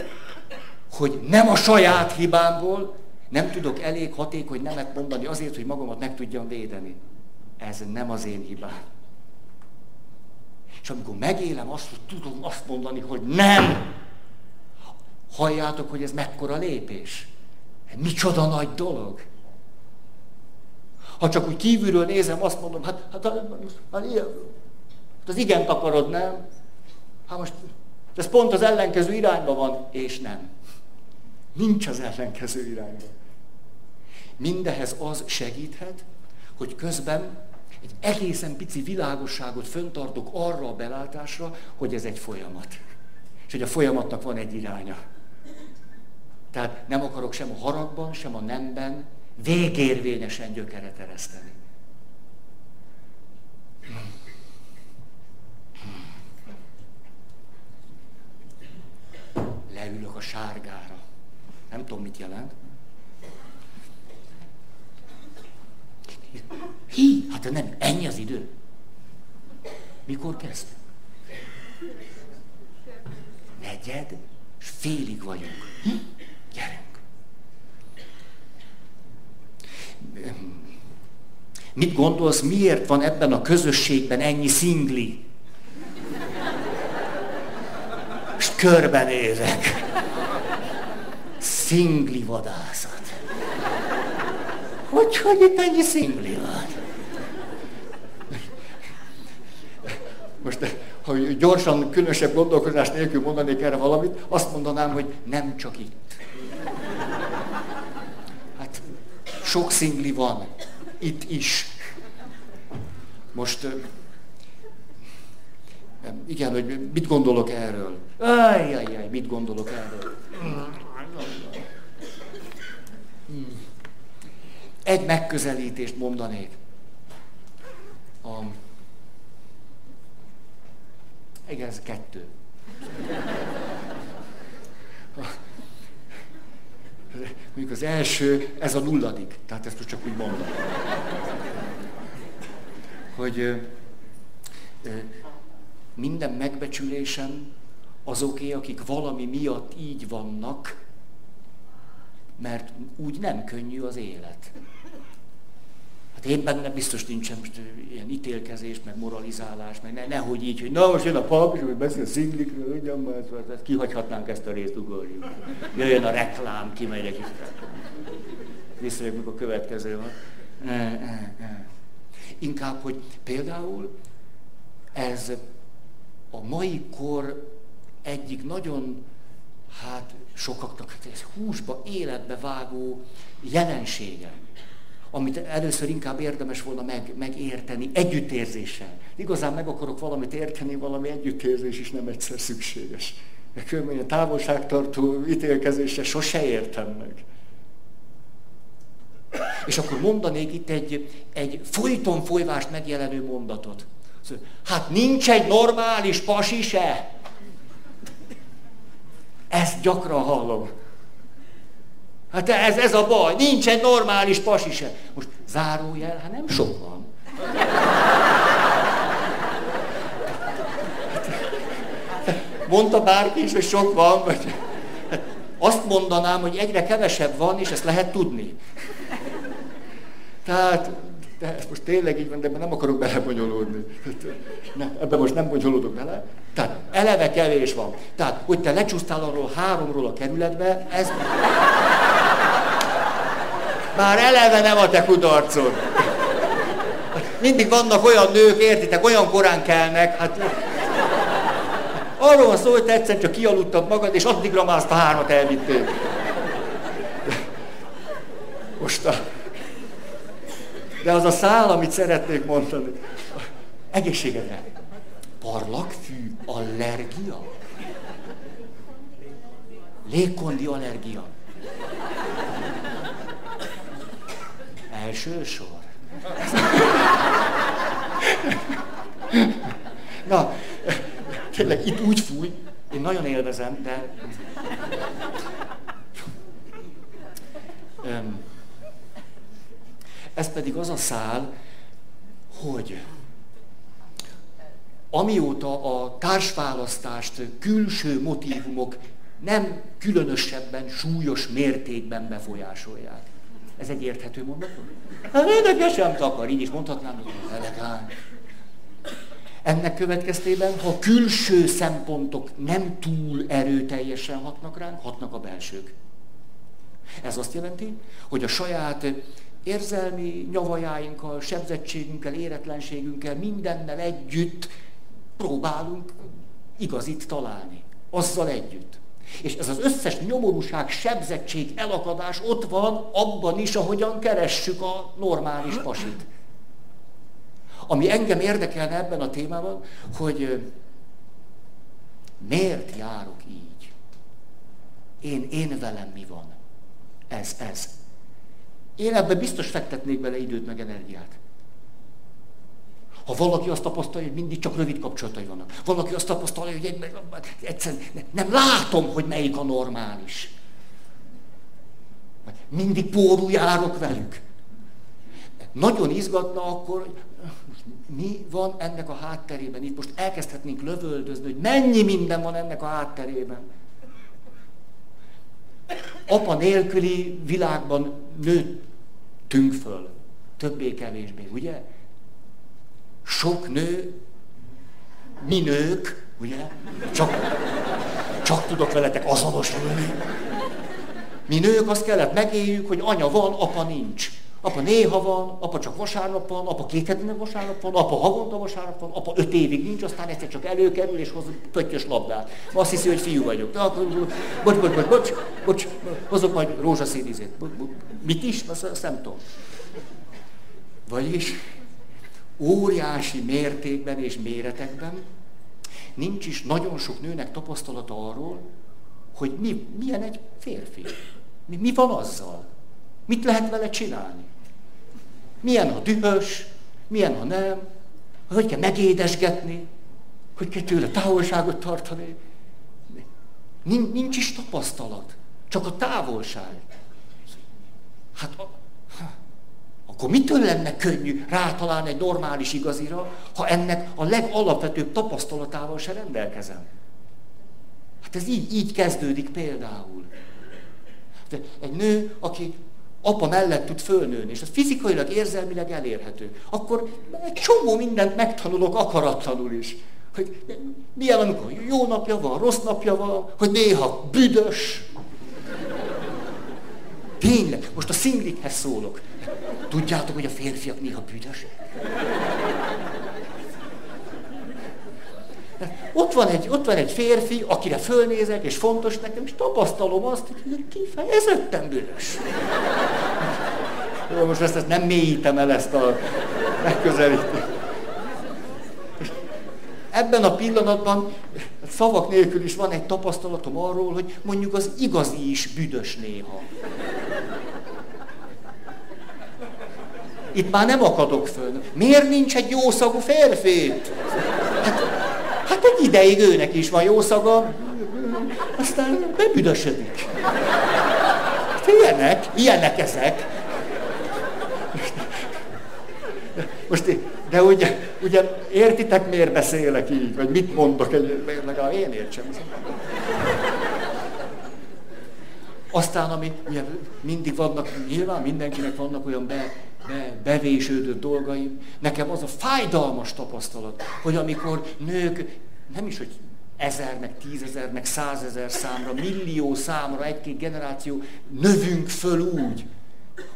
hogy nem a saját hibámból nem tudok elég hatékony nemet mondani azért, hogy magamat meg tudjam védeni. Ez nem az én hibám. És amikor megélem azt, hogy tudom azt mondani, hogy nem, halljátok, hogy ez mekkora lépés. Micsoda nagy dolog. Ha csak úgy kívülről nézem, azt mondom, hát, hát, hát, hát ilyen, hát az igent akarod, nem? Hát most ez pont az ellenkező irányba van, és nem. Nincs az ellenkező irányba. Mindehez az segíthet, hogy közben egy egészen pici világosságot föntartok arra a belátásra, hogy ez egy folyamat. És hogy a folyamatnak van egy iránya. Tehát nem akarok sem a haragban, sem a nemben végérvényesen gyökeret ereszteni. Leülök a sárgára. Nem tudom, mit jelent. Hi, hát nem, ennyi az idő. Mikor kezd? Negyed, és félig vagyunk. Hm? Gyerünk. Mit gondolsz, miért van ebben a közösségben ennyi szingli? És körbenézek. Szingli vadászat. Hogy, hogy itt ennyi szingli van? Most, ha gyorsan, különösebb gondolkozás nélkül mondanék erre valamit, azt mondanám, hogy nem csak itt. Hát sok szingli van, itt is. Most igen, hogy mit gondolok erről? Ajjajjaj, mit gondolok erről? Egy megközelítést mondanék. A... Igen, ez kettő. Mondjuk az első, ez a nulladik. Tehát ezt csak úgy mondom. Hogy minden megbecsülésem azoké, akik valami miatt így vannak, mert úgy nem könnyű az élet. Hát én benne biztos nincsen most ilyen ítélkezés, meg moralizálás, meg ne, nehogy így, hogy na most jön a pap, és hogy beszél szinglikről, ugyan már, ezt kihagyhatnánk ezt a részt, ugorjuk. Jöjjön a reklám, kimegyek is. Visszajövök, mikor a következő van. Inkább, hogy például ez a mai kor egyik nagyon, hát sokaknak hát ez húsba, életbe vágó jelensége, amit először inkább érdemes volna meg, megérteni együttérzéssel. Igazán meg akarok valamit érteni, valami együttérzés is nem egyszer szükséges. Különben a távolságtartó ítélkezéssel sose értem meg. És akkor mondanék itt egy, egy folyton folyvást megjelenő mondatot. Hát nincs egy normális pasi se. Ezt gyakran hallom. Hát ez, ez a baj, nincs egy normális pasi se. Most zárójel, hát nem sok van. Mondta bárki is, hogy sok van, vagy hát azt mondanám, hogy egyre kevesebb van, és ezt lehet tudni. Tehát de ez most tényleg így van, de nem akarok belebonyolódni. Ne, ebben most nem bonyolódok bele. Tehát eleve kevés van. Tehát, hogy te lecsúsztál arról háromról a kerületbe, ez... Már eleve nem a te kudarcod. Mindig vannak olyan nők, értitek, olyan korán kelnek, hát arról van szó, hogy te egyszer csak kialudtad magad, és addigra már azt a hármat elvittél. Most a... De az a szál, amit szeretnék mondani. Egészségedre. Parlagfű allergia? Légkondi allergia. Első sor. Na, tényleg itt úgy fúj, én nagyon élvezem, de... Ez pedig az a szál, hogy amióta a társválasztást külső motivumok nem különösebben, súlyos mértékben befolyásolják. Ez egy érthető mondat? Hát érdekes sem takar, így is mondhatnám, hogy elegáns. Ennek következtében, ha külső szempontok nem túl erőteljesen hatnak ránk, hatnak a belsők. Ez azt jelenti, hogy a saját érzelmi nyavajáinkkal, sebzettségünkkel, éretlenségünkkel, mindennel együtt próbálunk igazit találni. Azzal együtt. És ez az összes nyomorúság, sebzettség, elakadás ott van abban is, ahogyan keressük a normális pasit. Ami engem érdekelne ebben a témában, hogy miért járok így? Én, én velem mi van? Ez, ez. Én ebben biztos fektetnék bele időt meg energiát. Ha valaki azt tapasztalja, hogy mindig csak rövid kapcsolatai vannak. Valaki azt tapasztalja, hogy egy, egyszerűen nem látom, hogy melyik a normális. Mindig pórul járok velük. Nagyon izgatna akkor, hogy mi van ennek a hátterében. Itt most elkezdhetnénk lövöldözni, hogy mennyi minden van ennek a hátterében. Apa nélküli világban nőttünk föl. Többé-kevésbé, ugye? Sok nő, mi nők, ugye? Csak, csak tudok veletek azonosulni. Mi nők azt kellett megéljük, hogy anya van, apa nincs. Apa néha van, apa csak vasárnap van, apa két hetente vasárnap van, apa havonta vasárnap van, apa öt évig nincs, aztán egyszer csak előkerül és hoz pöttyös labdát. Azt hiszi, hogy fiú vagyok. De akkor, bocs, bocs, bocs, bocs, bocs, hozok majd rózsaszín izét. Mit is? Azt, azt nem tudom. Vagyis óriási mértékben és méretekben nincs is nagyon sok nőnek tapasztalata arról, hogy mi, milyen egy férfi. Mi, mi van azzal? Mit lehet vele csinálni? Milyen, ha dühös, milyen, ha nem, hogy kell megédesgetni, hogy kell tőle távolságot tartani. Nincs, is tapasztalat, csak a távolság. Hát akkor mitől lenne könnyű rátalálni egy normális igazira, ha ennek a legalapvetőbb tapasztalatával se rendelkezem? Hát ez így, így kezdődik például. De egy nő, aki apa mellett tud fölnőni, és az fizikailag, érzelmileg elérhető, akkor egy csomó mindent megtanulok akaratlanul is. Hogy milyen, amikor jó napja van, rossz napja van, hogy néha büdös. Tényleg, most a szinglikhez szólok. Tudjátok, hogy a férfiak néha büdösek? Ott van, egy, ott van egy férfi, akire fölnézek, és fontos nekem, és tapasztalom azt, hogy kifejezetten büdös. Jó, most ezt, ezt nem mélyítem el ezt a megközelítést. Ebben a pillanatban szavak nélkül is van egy tapasztalatom arról, hogy mondjuk az igazi is büdös néha. Itt már nem akadok föl. Miért nincs egy jószagú férfi? Hát, hát egy ideig őnek is van jó szaga, aztán bebüdösödik. Hát ilyenek, ilyenek ezek. Most, de ugye, ugye értitek, miért beszélek így, vagy mit mondok, legalább én értsem. Aztán, ami ugye mindig vannak, nyilván mindenkinek vannak olyan be, be, bevésődő dolgaim. Nekem az a fájdalmas tapasztalat, hogy amikor nők, nem is, hogy ezer, meg tízezer, meg százezer számra, millió számra, egy-két generáció növünk föl úgy,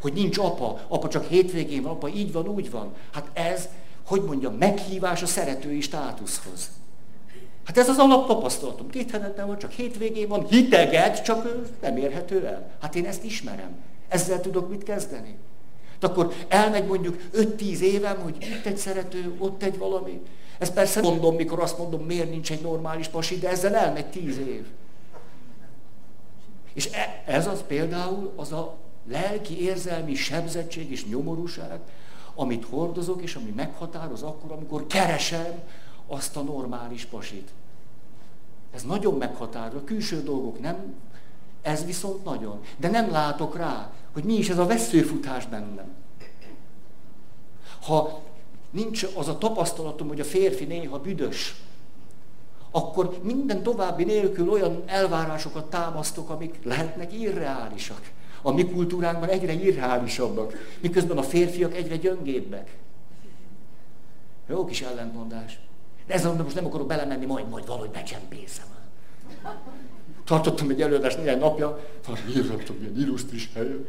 Hogy nincs apa, apa csak hétvégén van, apa így van, úgy van. Hát ez, hogy mondjam, meghívás a szeretői státuszhoz. Hát ez az alaptapasztalatom. Két hetente van, csak hétvégén van, hiteget, csak nem érhető el. Hát én ezt ismerem. Ezzel tudok mit kezdeni. Akkor elmegy mondjuk 5-10 évem, hogy itt egy szerető, ott egy valami. Ez persze mondom, mikor azt mondom, miért nincs egy normális pasi, de ezzel elmegy 10 év. És e, ez az például az a lelki érzelmi sebzettség és nyomorúság, amit hordozok, és ami meghatároz akkor, amikor keresem azt a normális pasit. Ez nagyon meghatározó. A külső dolgok nem, ez viszont nagyon. De nem látok rá, hogy mi is ez a veszőfutás bennem. Ha nincs az a tapasztalatom, hogy a férfi néha büdös, akkor minden további nélkül olyan elvárásokat támasztok, amik lehetnek irreálisak. A mi kultúránkban egyre irreálisabbak, miközben a férfiak egyre gyöngébbek. Jó kis ellentmondás. De ezzel most nem akarok belemenni, majd, majd valahogy becsempészem. Tartottam egy előadást néhány napja, írhattam ilyen illusztris helyen.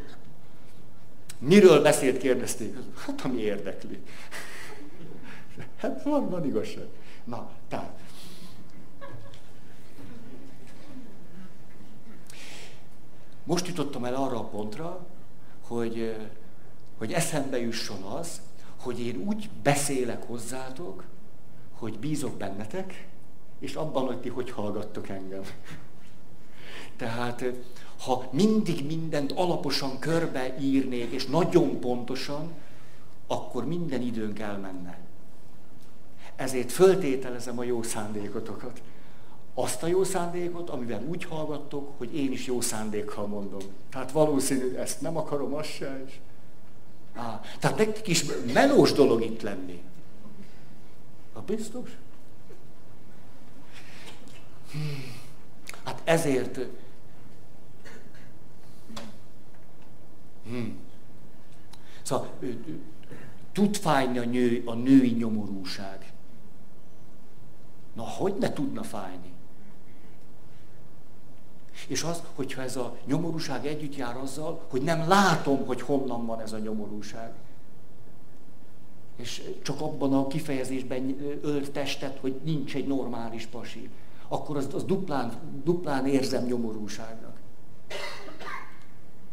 Miről beszélt, kérdezték. Hát, ami érdekli. Hát van, van igazság. Na, tehát. Most jutottam el arra a pontra, hogy, hogy eszembe jusson az, hogy én úgy beszélek hozzátok, hogy bízok bennetek, és abban, hogy ti hogy hallgattok engem. Tehát, ha mindig mindent alaposan körbeírnék, és nagyon pontosan, akkor minden időnk elmenne. Ezért föltételezem a jó szándékotokat. Azt a jó szándékot, amivel úgy hallgattok, hogy én is jó szándékkal mondom. Tehát valószínű, ezt nem akarom, azt se is. Á, tehát nekik is melós dolog itt lenni. A biztos? Hmm. Hát ezért hmm. Szóval tud fájni a, nő, a női nyomorúság. Na, hogy ne tudna fájni? És az, hogyha ez a nyomorúság együtt jár azzal, hogy nem látom, hogy honnan van ez a nyomorúság. És csak abban a kifejezésben ölt testet, hogy nincs egy normális pasi. Akkor az, az duplán, duplán érzem nyomorúságnak.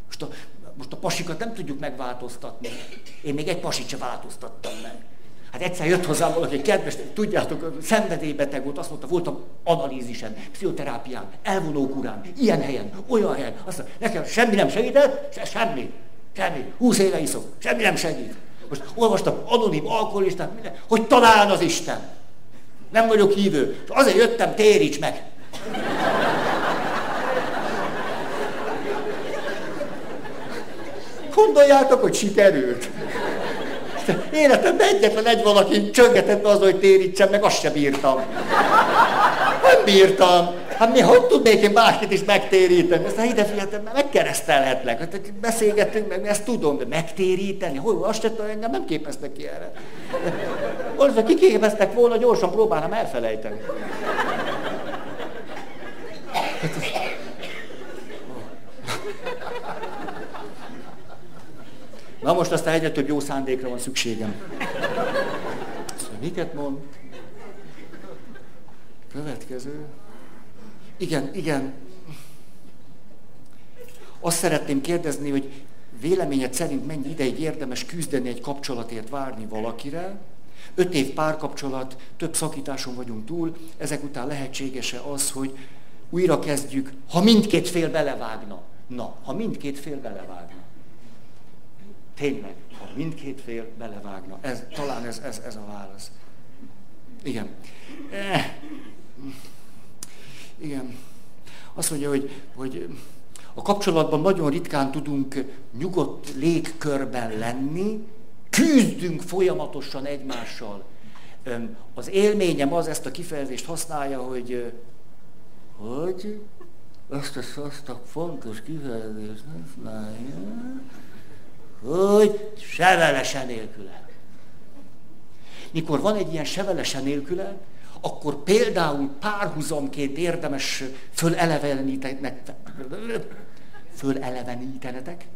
Most a, most a pasikat nem tudjuk megváltoztatni. Én még egy pasit sem változtattam meg. Hát egyszer jött hozzám valaki, egy kedves, tudjátok, szenvedélybeteg volt, azt mondta, voltam analízisen, pszichoterápián, elvonókurán, ilyen helyen, olyan helyen. Azt mondta, nekem semmi nem segített, se, semmi, semmi. Húsz éve iszok, semmi nem segít. Most olvastam anonim alkoholistát, minden, hogy talán az Isten. Nem vagyok hívő. És azért jöttem, téríts meg. Gondoljátok, hogy sikerült. Életemben egyetlen egy valaki csöngetett be az, hogy térítsem, meg azt sem bírtam. Nem bírtam. Hát mi hogy tudnék én bárkit is megtéríteni? Aztán ide figyeltem, megkeresztelhetlek. Hát beszélgettünk meg, ezt tudom, de megtéríteni? Hogy azt tettem, engem nem képeztek ki erre. Valószínűleg kiképeztek volna, gyorsan próbálnám elfelejteni. Na most aztán egyre több jó szándékra van szükségem. Szóval miket mond? Következő. Igen, igen. Azt szeretném kérdezni, hogy véleményed szerint mennyi ideig érdemes küzdeni egy kapcsolatért várni valakire? Öt év párkapcsolat, több szakításon vagyunk túl, ezek után lehetséges-e az, hogy újra kezdjük, ha mindkét fél belevágna? Na, ha mindkét fél belevágna. Tényleg, ha mindkét fél belevágna. Ez, talán ez, ez, ez a válasz. Igen. Eh. Igen. Azt mondja, hogy, hogy a kapcsolatban nagyon ritkán tudunk nyugodt légkörben lenni, küzdünk folyamatosan egymással. Az élményem az, ezt a kifejezést használja, hogy hogy azt a, azt a fontos kifejezést használja, hogy sevelesen nélküle. Mikor van egy ilyen sevelesen nélküle, akkor például párhuzamként érdemes fölelevenítenek, fölelevenítenetek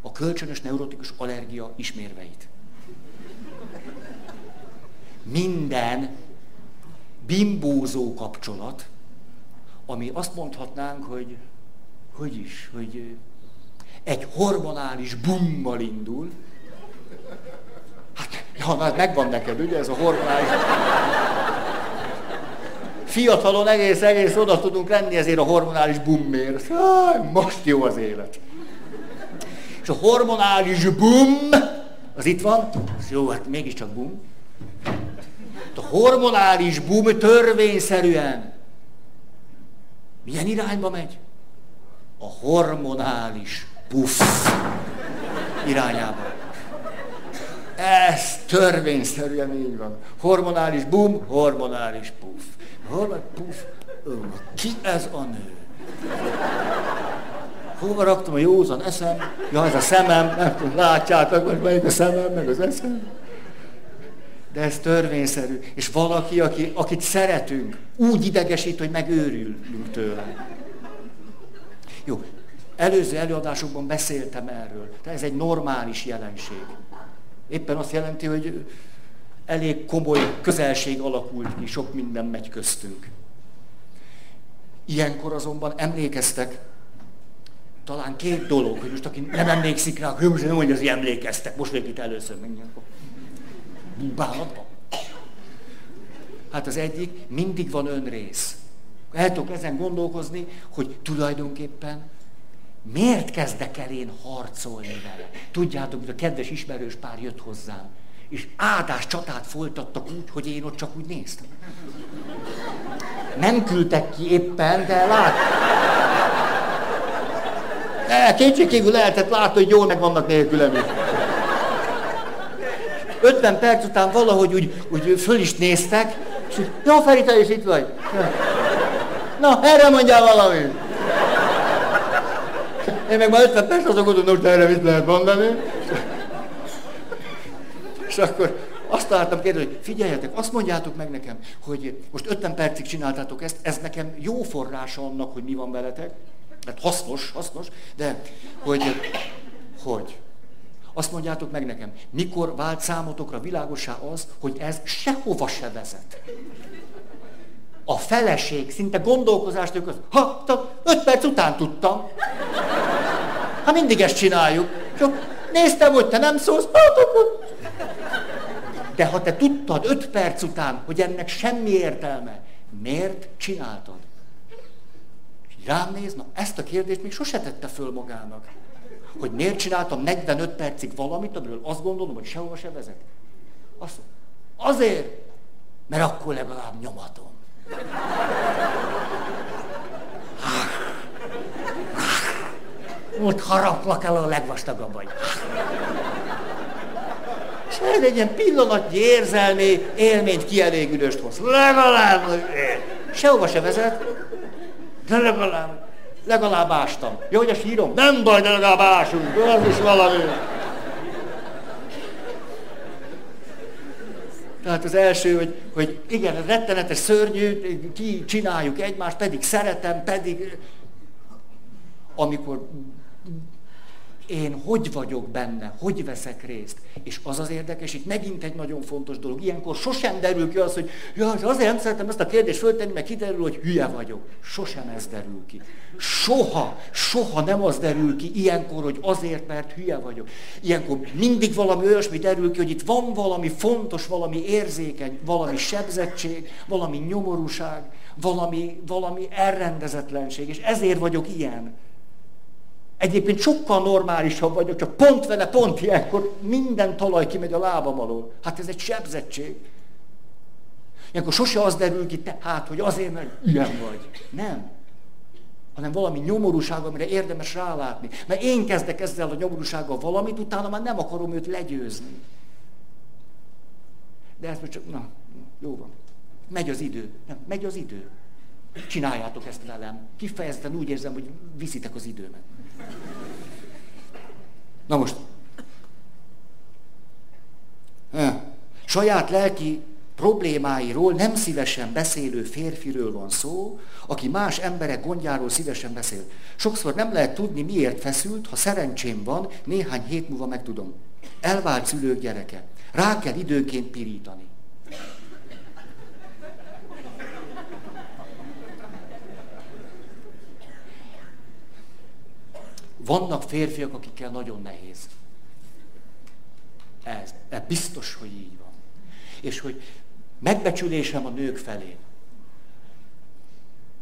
a kölcsönös neurotikus allergia ismérveit. Minden bimbózó kapcsolat, ami azt mondhatnánk, hogy hogy is, hogy egy hormonális bummal indul. Hát, ja, hát megvan neked, ugye, ez a hormonális... Fiatalon egész, egész oda tudunk lenni ezért a hormonális bummért. Most jó az élet. És a hormonális bum, az itt van, az jó, hát mégiscsak bum. A hormonális bum törvényszerűen milyen irányba megy? A hormonális puff irányába. Ez törvényszerűen így van. Hormonális bum, hormonális puff. Hormonális puff. Ki ez a nő? Hova raktam a józan eszem? Ja, ez a szemem, nem tudom, látjátok, hogy melyik a szemem, meg az eszem. De ez törvényszerű. És valaki, aki, akit szeretünk, úgy idegesít, hogy megőrülünk tőle. Jó, előző előadásokban beszéltem erről. De ez egy normális jelenség. Éppen azt jelenti, hogy elég komoly közelség alakult ki, sok minden megy köztünk. Ilyenkor azonban emlékeztek, talán két dolog, hogy most aki nem emlékszik rá, hogy nem mondja, hogy emlékeztek, most még itt először megnyilván. Bánatban. Hát az egyik, mindig van önrész. El tudok ezen gondolkozni, hogy tulajdonképpen miért kezdek el én harcolni vele? Tudjátok, hogy a kedves ismerős pár jött hozzám, és áldás csatát folytattak úgy, hogy én ott csak úgy néztem. Nem küldtek ki éppen, de lát. De kétségkívül lehetett látni, hogy jól meg vannak nélkülem is. 50 perc után valahogy úgy, úgy föl is néztek, és úgy, jó Feri, te is itt vagy. Na, erre mondjál valamit. Én meg már 50 perc azon gondolom, hogy erre mit lehet mondani. És akkor azt találtam kérdezni, hogy figyeljetek, azt mondjátok meg nekem, hogy most 50 percig csináltátok ezt, ez nekem jó forrása annak, hogy mi van veletek. Tehát hasznos, hasznos, de hogy, hogy azt mondjátok meg nekem, mikor vált számotokra világosá az, hogy ez sehova se vezet. A feleség szinte gondolkozást ők ha, öt perc után tudtam. Ha mindig ezt csináljuk. Csak néztem, hogy te nem szólsz, hát akkor... De ha te tudtad öt perc után, hogy ennek semmi értelme, miért csináltad? rám néz, na ezt a kérdést még sose tette föl magának. Hogy miért csináltam 45 percig valamit, amiről azt gondolom, hogy sehova se vezet. Azt, azért, mert akkor legalább nyomatom. Ott haraplak el a legvastagabb vagy. És ez egy ilyen pillanatnyi érzelmi élményt kielégülőst hoz. Legalább, sehova se vezet, de legalább, legalább ástam. Jó, hogy a sírom? Nem baj, de legalább ásunk. Az is valami. Tehát az első, hogy, hogy igen, rettenetes, szörnyű, ki csináljuk egymást, pedig szeretem, pedig amikor én hogy vagyok benne, hogy veszek részt. És az az érdekes, itt megint egy nagyon fontos dolog. Ilyenkor sosem derül ki az, hogy ja, azért nem szeretem ezt a kérdést föltenni, mert kiderül, hogy hülye vagyok. Sosem ez derül ki. Soha, soha nem az derül ki ilyenkor, hogy azért, mert hülye vagyok. Ilyenkor mindig valami olyasmi derül ki, hogy itt van valami fontos, valami érzékeny, valami sebzettség, valami nyomorúság, valami, valami elrendezetlenség, és ezért vagyok ilyen. Egyébként sokkal normálisabb vagyok, csak pont vele, pont ilyenkor minden talaj kimegy a lábam alól. Hát ez egy sebzettség. Ilyenkor sose az derül ki, hát, hogy azért, mert ilyen vagy. Nem. Hanem valami nyomorúság, amire érdemes rálátni. Mert én kezdek ezzel a nyomorúsággal valamit, utána már nem akarom őt legyőzni. De ez most csak, na, jó van. Megy az idő. Nem, megy az idő. Csináljátok ezt velem. Kifejezetten úgy érzem, hogy viszitek az időmet. Na most. Saját lelki problémáiról nem szívesen beszélő férfiről van szó, aki más emberek gondjáról szívesen beszél. Sokszor nem lehet tudni, miért feszült, ha szerencsém van, néhány hét múlva megtudom. Elvált szülők gyereke. Rá kell időnként pirítani. Vannak férfiak, akikkel nagyon nehéz. Ez, ez biztos, hogy így van. És hogy megbecsülésem a nők felé.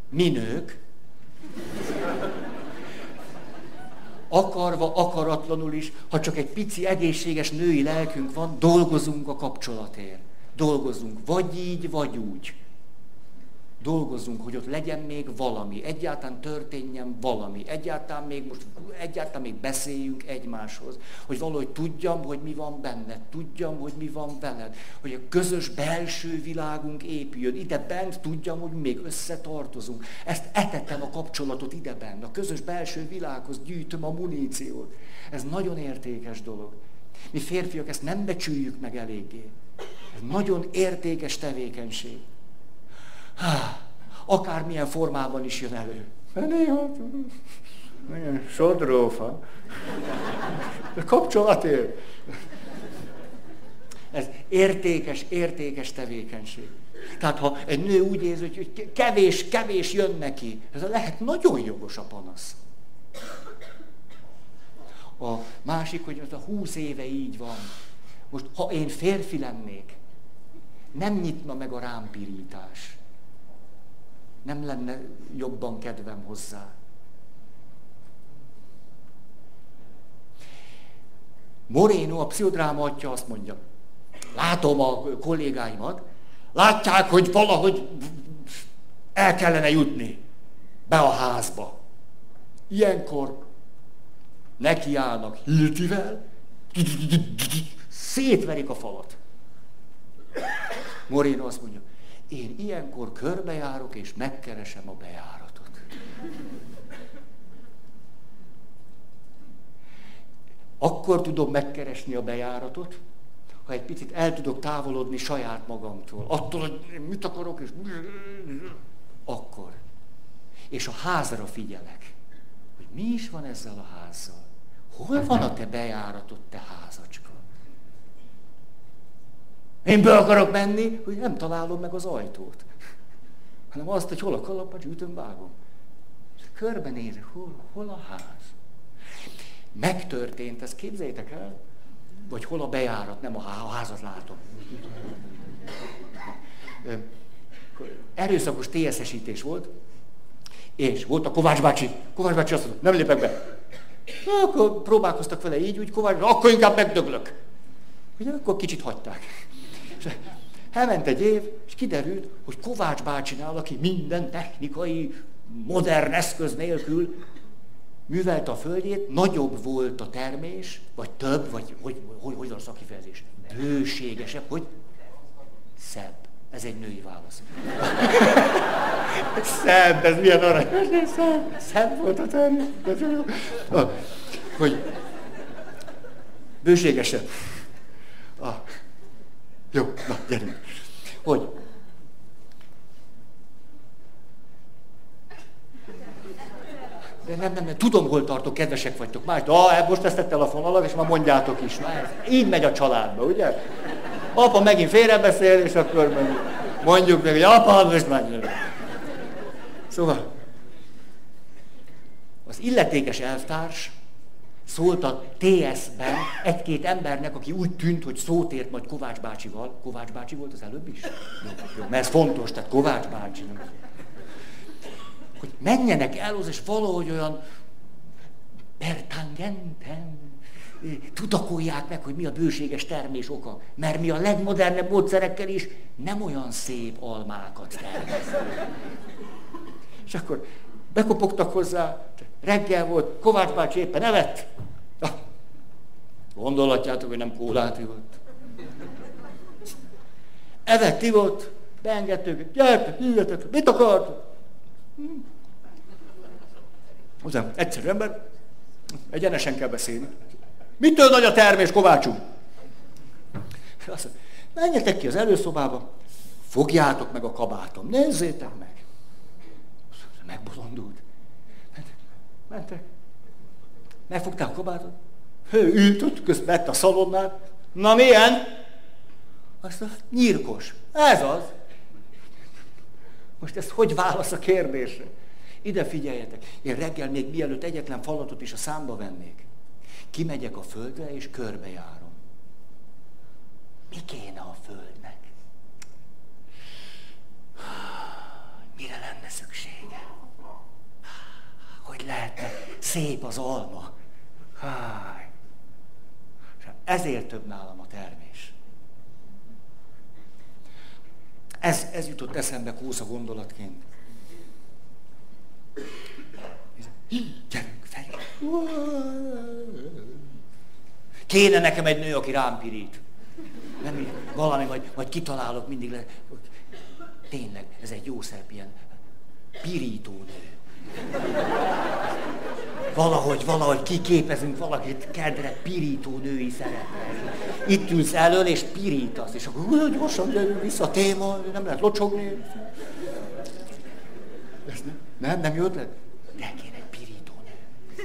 Mi nők, akarva, akaratlanul is, ha csak egy pici egészséges női lelkünk van, dolgozunk a kapcsolatért. Dolgozunk, vagy így, vagy úgy dolgozzunk, hogy ott legyen még valami, egyáltalán történjen valami, egyáltalán még most, egyáltalán még beszéljünk egymáshoz, hogy valahogy tudjam, hogy mi van benned, tudjam, hogy mi van veled, hogy a közös belső világunk épüljön, ide bent tudjam, hogy még összetartozunk. Ezt etetem a kapcsolatot ide bent, a közös belső világhoz gyűjtöm a muníciót. Ez nagyon értékes dolog. Mi férfiak ezt nem becsüljük meg eléggé. Ez nagyon értékes tevékenység akármilyen formában is jön elő. Néha, sodrófa. Kapcsolatért. Ez értékes, értékes tevékenység. Tehát ha egy nő úgy érzi, hogy kevés, kevés jön neki, ez lehet nagyon jogos a panasz. A másik, hogy az a húsz éve így van. Most, ha én férfi lennék, nem nyitna meg a rámpirítás nem lenne jobban kedvem hozzá. Moreno, a pszichodráma atya azt mondja, látom a kollégáimat, látják, hogy valahogy el kellene jutni be a házba. Ilyenkor nekiállnak hiltivel, szétverik a falat. Moreno azt mondja, én ilyenkor körbejárok és megkeresem a bejáratot. Akkor tudom megkeresni a bejáratot, ha egy picit el tudok távolodni saját magamtól. Attól, hogy mit akarok, és akkor. És a házra figyelek, hogy mi is van ezzel a házzal. Hol van a te bejáratot, te házacska? Én be akarok menni, hogy nem találom meg az ajtót. Hanem azt, hogy hol a kalapacs, ütöm, vágom. Körbenézek, hol, hol a ház. Megtörtént, ezt képzeljétek el, vagy hol a bejárat, nem a, a házat látom. Erőszakos TSZ-esítés volt, és volt a Kovács bácsi. Kovács bácsi azt mondta, nem lépek be. Akkor próbálkoztak vele így, úgy Kovács, akkor inkább megdöglök. Ugye, akkor kicsit hagyták. Elment egy év, és kiderült, hogy Kovács bácsinál, aki minden technikai, modern eszköz nélkül művelte a földjét, nagyobb volt a termés, vagy több, vagy hogy, hogy, hogy van a szakifejezés? Bőségesebb, hogy szebb. Ez egy női válasz. (laughs) szebb, ez milyen aranyos, szebb, szebb volt a termés. Hogy bőségesebb. Ah. Jó, na, gyerünk. Hogy? De nem, nem, nem, tudom, hol tartok, kedvesek vagytok. Más, de ah, most vesztettel a fonalat, és már mondjátok is. Már így megy a családba, ugye? Apa megint félrebeszél, és akkor mondjuk meg, hogy apa, most már. Szóval, az illetékes elvtárs szólt a TS-ben egy-két embernek, aki úgy tűnt, hogy szót ért majd Kovács bácsival. Kovács bácsi volt az előbb is? Jó, jó, mert ez fontos, tehát Kovács bácsi. Nem. Hogy menjenek el és valahogy olyan pertangenten tudakolják meg, hogy mi a bőséges termés oka. Mert mi a legmodernebb módszerekkel is nem olyan szép almákat termesztünk. És akkor bekopogtak hozzá, reggel volt, Kovács bácsi éppen evett. Gondolhatjátok, hogy nem kólát ivott. Evett, ivott, beengedtük, gyertek, hívjatok, mit akart? Hozzám, egyszerű ember, egyenesen kell beszélni. Mitől nagy a termés, Kovácsú? Azt mondja, menjetek ki az előszobába, fogjátok meg a kabátom, nézzétek meg. Megbolondult. Mentek. Megfogták a kabátot. Ő ült ott, közben a szalonnál. Na milyen? Azt mondja, nyírkos. Ez az. Most ezt hogy válasz a kérdésre? Ide figyeljetek. Én reggel még mielőtt egyetlen falatot is a számba vennék. Kimegyek a földre és körbejárom. Mi kéne a földnek? Mire lenne szüksége? Lehetne szép az alma? Háj. Ezért több nálam a termés. Ez, ez jutott eszembe kósza gondolatként. Gyerünk, fel. Kéne nekem egy nő, aki rám pirít. Nem, valami, majd, majd kitalálok mindig. Le. Tényleg, ez egy jó szép ilyen pirító nő. Valahogy, valahogy kiképezünk valakit kedre pirító női szerepre. Itt ülsz elől, és pirítasz, és akkor gyorsan gyerünk vissza a téma, nem lehet locsogni. Ez nem, nem, nem jó ötlet? De kéne egy pirító nő.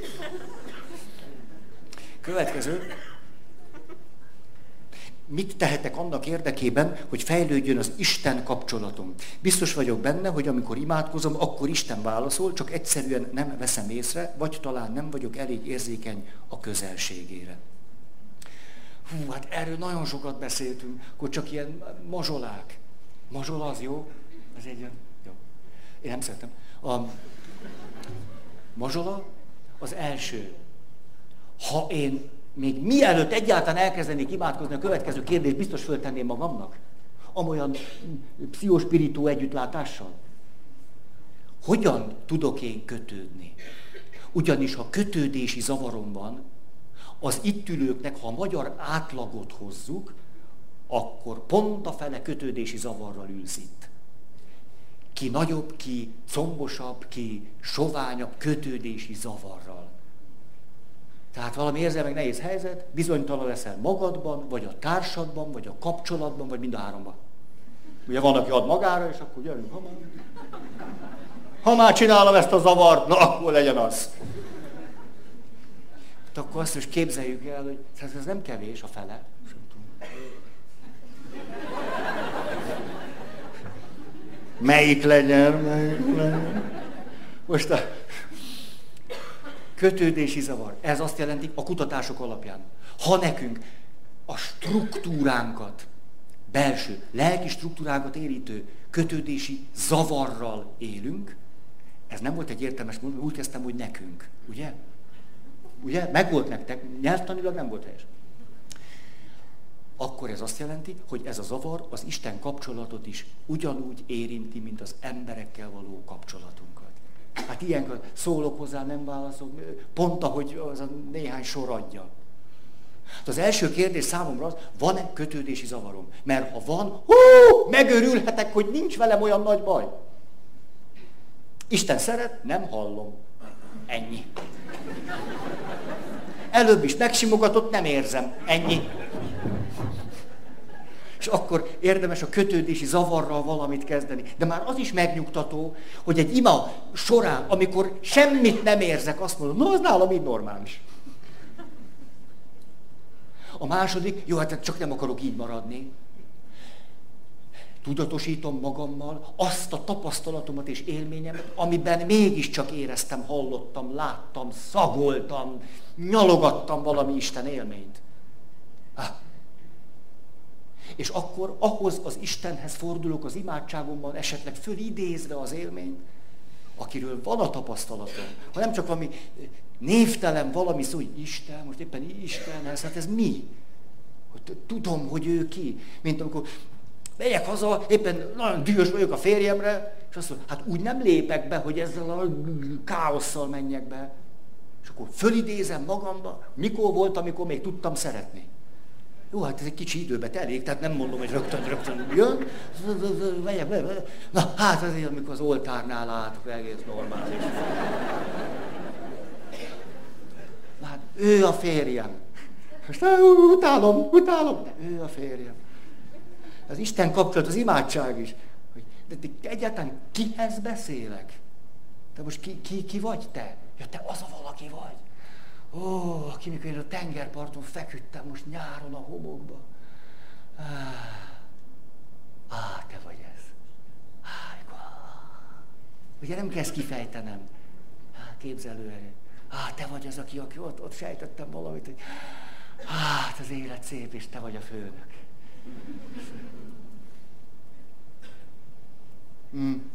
Következő. Mit tehetek annak érdekében, hogy fejlődjön az Isten kapcsolatom? Biztos vagyok benne, hogy amikor imádkozom, akkor Isten válaszol, csak egyszerűen nem veszem észre, vagy talán nem vagyok elég érzékeny a közelségére. Hú, hát erről nagyon sokat beszéltünk, hogy csak ilyen mazsolák. Mazsola az jó? Ez egy olyan... Jó. Én nem szeretem. A mazsola az első. Ha én még mielőtt egyáltalán elkezdenék imádkozni, a következő kérdést biztos föltenném magamnak. Amolyan pszichospiritó együttlátással. Hogyan tudok én kötődni? Ugyanis ha kötődési zavarom van, az itt ülőknek, ha a magyar átlagot hozzuk, akkor pont a fele kötődési zavarral ülsz itt. Ki nagyobb, ki combosabb, ki soványabb kötődési zavarral. Tehát valami érzelmek nehéz helyzet, bizonytalan leszel magadban, vagy a társadban, vagy a kapcsolatban, vagy mind a háromban. Ugye van, aki ad magára, és akkor gyerünk, ha már, ha már csinálom ezt a zavart, na akkor legyen az. Hát akkor azt is képzeljük el, hogy hát ez nem kevés a fele. Melyik legyen, melyik legyen. Most a kötődési zavar. Ez azt jelenti a kutatások alapján. Ha nekünk a struktúránkat, belső, lelki struktúránkat érítő kötődési zavarral élünk, ez nem volt egy értelmes mondat, úgy kezdtem, hogy nekünk. Ugye? Ugye? Meg volt nektek, nyelvtanilag nem volt helyes. Akkor ez azt jelenti, hogy ez a zavar az Isten kapcsolatot is ugyanúgy érinti, mint az emberekkel való kapcsolatunkat. Hát ilyenkor szólok hozzá, nem válaszolok, pont ahogy az a néhány sor adja. Hát az első kérdés számomra az, van-e kötődési zavarom? Mert ha van, hú, megörülhetek, hogy nincs velem olyan nagy baj. Isten szeret, nem hallom. Ennyi. Előbb is megsimogatott, nem érzem. Ennyi. És akkor érdemes a kötődési zavarral valamit kezdeni. De már az is megnyugtató, hogy egy ima során, amikor semmit nem érzek, azt mondom, no, az nálam így normális. A második, jó, hát csak nem akarok így maradni. Tudatosítom magammal azt a tapasztalatomat és élményemet, amiben mégiscsak éreztem, hallottam, láttam, szagoltam, nyalogattam valami Isten élményt. És akkor ahhoz az Istenhez fordulok az imádságomban, esetleg fölidézve az élményt, akiről van a tapasztalatom, ha nem csak valami névtelen valami szó, hogy Isten, most éppen Isten, hát ez mi? Tudom, hogy ő ki. Mint amikor megyek haza, éppen nagyon dühös vagyok a férjemre, és azt mondom, hát úgy nem lépek be, hogy ezzel a káosszal menjek be. És akkor fölidézem magamba, mikor volt, amikor még tudtam szeretni. Jó, hát ez egy kicsi időbe telik, tehát nem mondom, hogy rögtön, rögtön jön. Megyek, megyek. Na, hát azért, amikor az oltárnál látok, egész normális. Na, hát ő a férjem. Most utálom, utálom, de ő a férjem. Az Isten kapcsolat, az imádság is. Hogy, de egyáltalán kihez beszélek? Te most ki, ki, ki vagy te? Ja, te az a valaki vagy. Ó, aki mikor én a tengerparton feküdtem most nyáron a homokba. Á, te vagy ez. Ugye nem kezd kifejtenem. Á, képzelő Á, te vagy az, aki, aki ott, ott sejtettem valamit, hogy hát az élet szép, és te vagy a főnök. Hmm.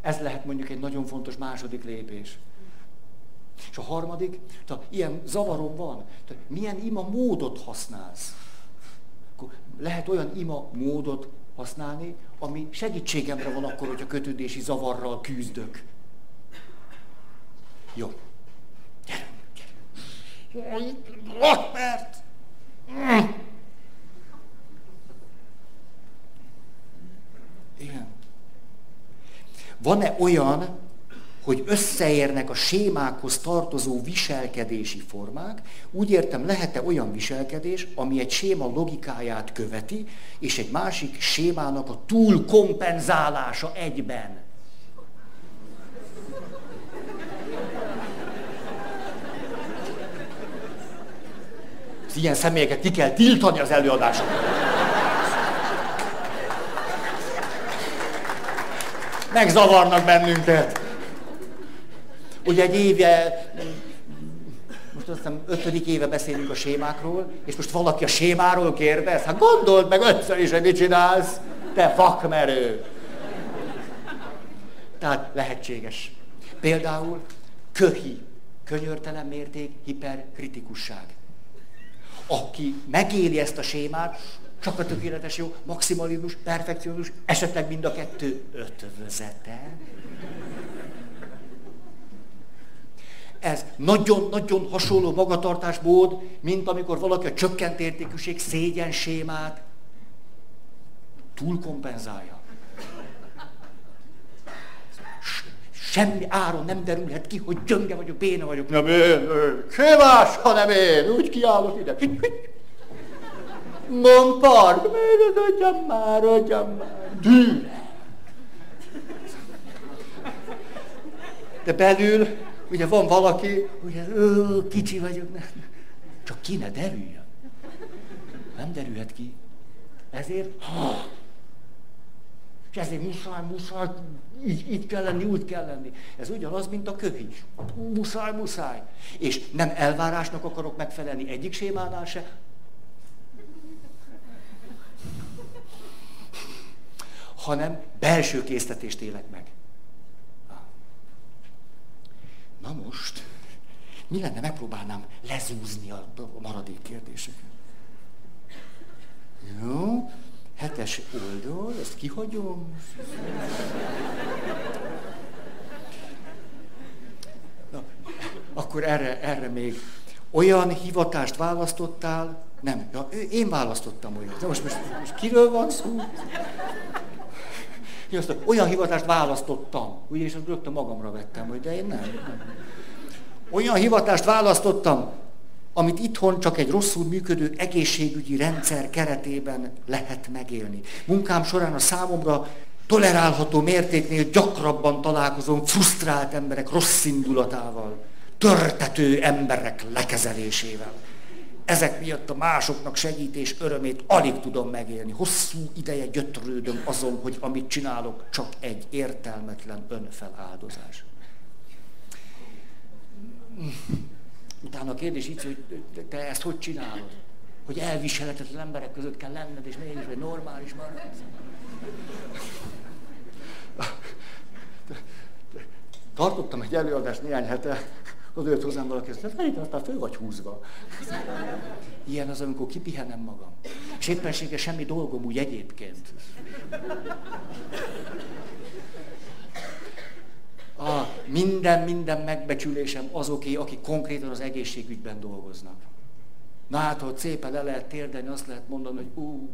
Ez lehet mondjuk egy nagyon fontos második lépés. És a harmadik, tehát ilyen zavarom van, tehát milyen ima módot használsz. Akkor lehet olyan ima módot használni, ami segítségemre van akkor, hogy a kötődési zavarral küzdök. Jó. Gyerünk, gyerünk. 6 perc. Igen. Van-e olyan, hogy összeérnek a sémákhoz tartozó viselkedési formák, úgy értem, lehet-e olyan viselkedés, ami egy séma logikáját követi, és egy másik sémának a túlkompenzálása egyben. Az ilyen személyeket ki kell tiltani az előadásokon. Megzavarnak bennünket. Ugye egy éve, most azt hiszem ötödik éve beszélünk a sémákról, és most valaki a sémáról kérdez, hát gondold meg ötször is, hogy mit csinálsz, te fakmerő. Tehát lehetséges. Például köhi, könyörtelen mérték, hiperkritikusság. Aki megéli ezt a sémát, csak a tökéletes jó, maximalizmus, perfekcionizmus, esetleg mind a kettő ötvözete. Ez nagyon-nagyon hasonló magatartásmód, mint amikor valaki a csökkent értékűség szégyen sémát túlkompenzálja. Semmi áron nem derülhet ki, hogy gyönge vagyok, béna vagyok. Nem én, ki más, hanem én. Úgy kiállok ide. Mondd miért adjam már, adjam már. Dűre. De belül Ugye van valaki, ugye, kicsi vagyok, nem. csak ki ne derüljön. Nem derülhet ki. Ezért, ha, és ezért muszáj, muszáj, így, így kell lenni, úgy kell lenni. Ez ugyanaz, mint a köhés. Muszáj, muszáj. És nem elvárásnak akarok megfelelni egyik sémánál se, hanem belső késztetést élek meg. Na most, mi lenne, megpróbálnám lezúzni a maradék kérdéseket. Jó, hetes oldal, ezt kihagyom. Na, akkor erre, erre még olyan hivatást választottál, nem, ja, én választottam olyat. De most, most, most kiről van szó? Én azt olyan hivatást választottam, ugye, és azt rögtön magamra vettem, hogy de én nem. Olyan hivatást választottam, amit itthon csak egy rosszul működő egészségügyi rendszer keretében lehet megélni. Munkám során a számomra tolerálható mértéknél gyakrabban találkozom frusztrált emberek rossz indulatával, törtető emberek lekezelésével. Ezek miatt a másoknak segítés örömét alig tudom megélni. Hosszú ideje gyötrődöm azon, hogy amit csinálok, csak egy értelmetlen önfeláldozás. Utána a kérdés így, hogy te ezt hogy csinálod? Hogy elviselhetetlen emberek között kell lenned, és mégis, hogy normális maradsz. Tartottam egy előadást néhány hete, az jött hozzám valaki, azt mondta, aztán fő vagy húzva. (laughs) Ilyen az, amikor kipihenem magam. És éppenséggel semmi dolgom úgy egyébként. A minden, minden megbecsülésem azoké, akik konkrétan az egészségügyben dolgoznak. Na hát, hogy szépen le lehet térdelni, azt lehet mondani, hogy ú,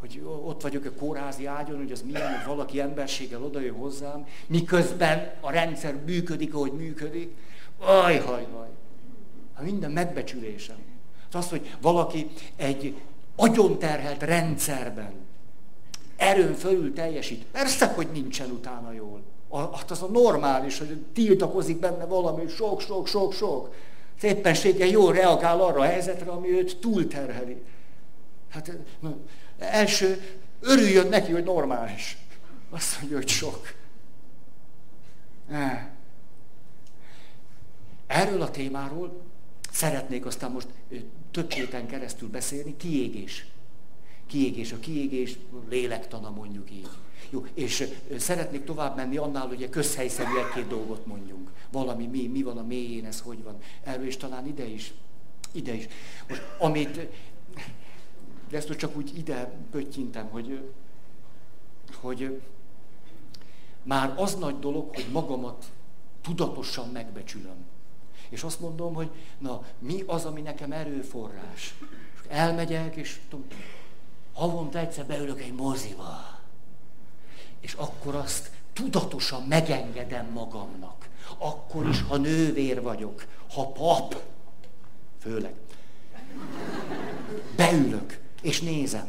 hogy ott vagyok a kórházi ágyon, hogy az milyen, hogy valaki emberséggel odajön hozzám, miközben a rendszer működik, ahogy működik. Aj, haj, haj. Hát minden megbecsülésem. Az, hogy valaki egy agyonterhelt rendszerben erőn fölül teljesít. Persze, hogy nincsen utána jól. Hát az a normális, hogy tiltakozik benne valami, sok, sok, sok, sok. Az éppenséggel jól reagál arra a helyzetre, ami őt túlterheli. Hát első, örüljön neki, hogy normális. Azt mondja, hogy sok. Erről a témáról szeretnék aztán most több héten keresztül beszélni, kiégés. Kiégés, a kiégés lélektana mondjuk így. Jó, és szeretnék tovább menni annál, hogy a közhelyszerű egy-két dolgot mondjunk. Valami, mi, mi van a mélyén, ez hogy van. Erről is talán ide is. Ide is. Most, amit, de ezt csak úgy ide pöttyintem, hogy, hogy már az nagy dolog, hogy magamat tudatosan megbecsülöm. És azt mondom, hogy na, mi az, ami nekem erőforrás. És elmegyek, és tudom, havonta egyszer beülök egy moziba. És akkor azt tudatosan megengedem magamnak. Akkor is, ha nővér vagyok, ha pap, főleg. Beülök, és nézem.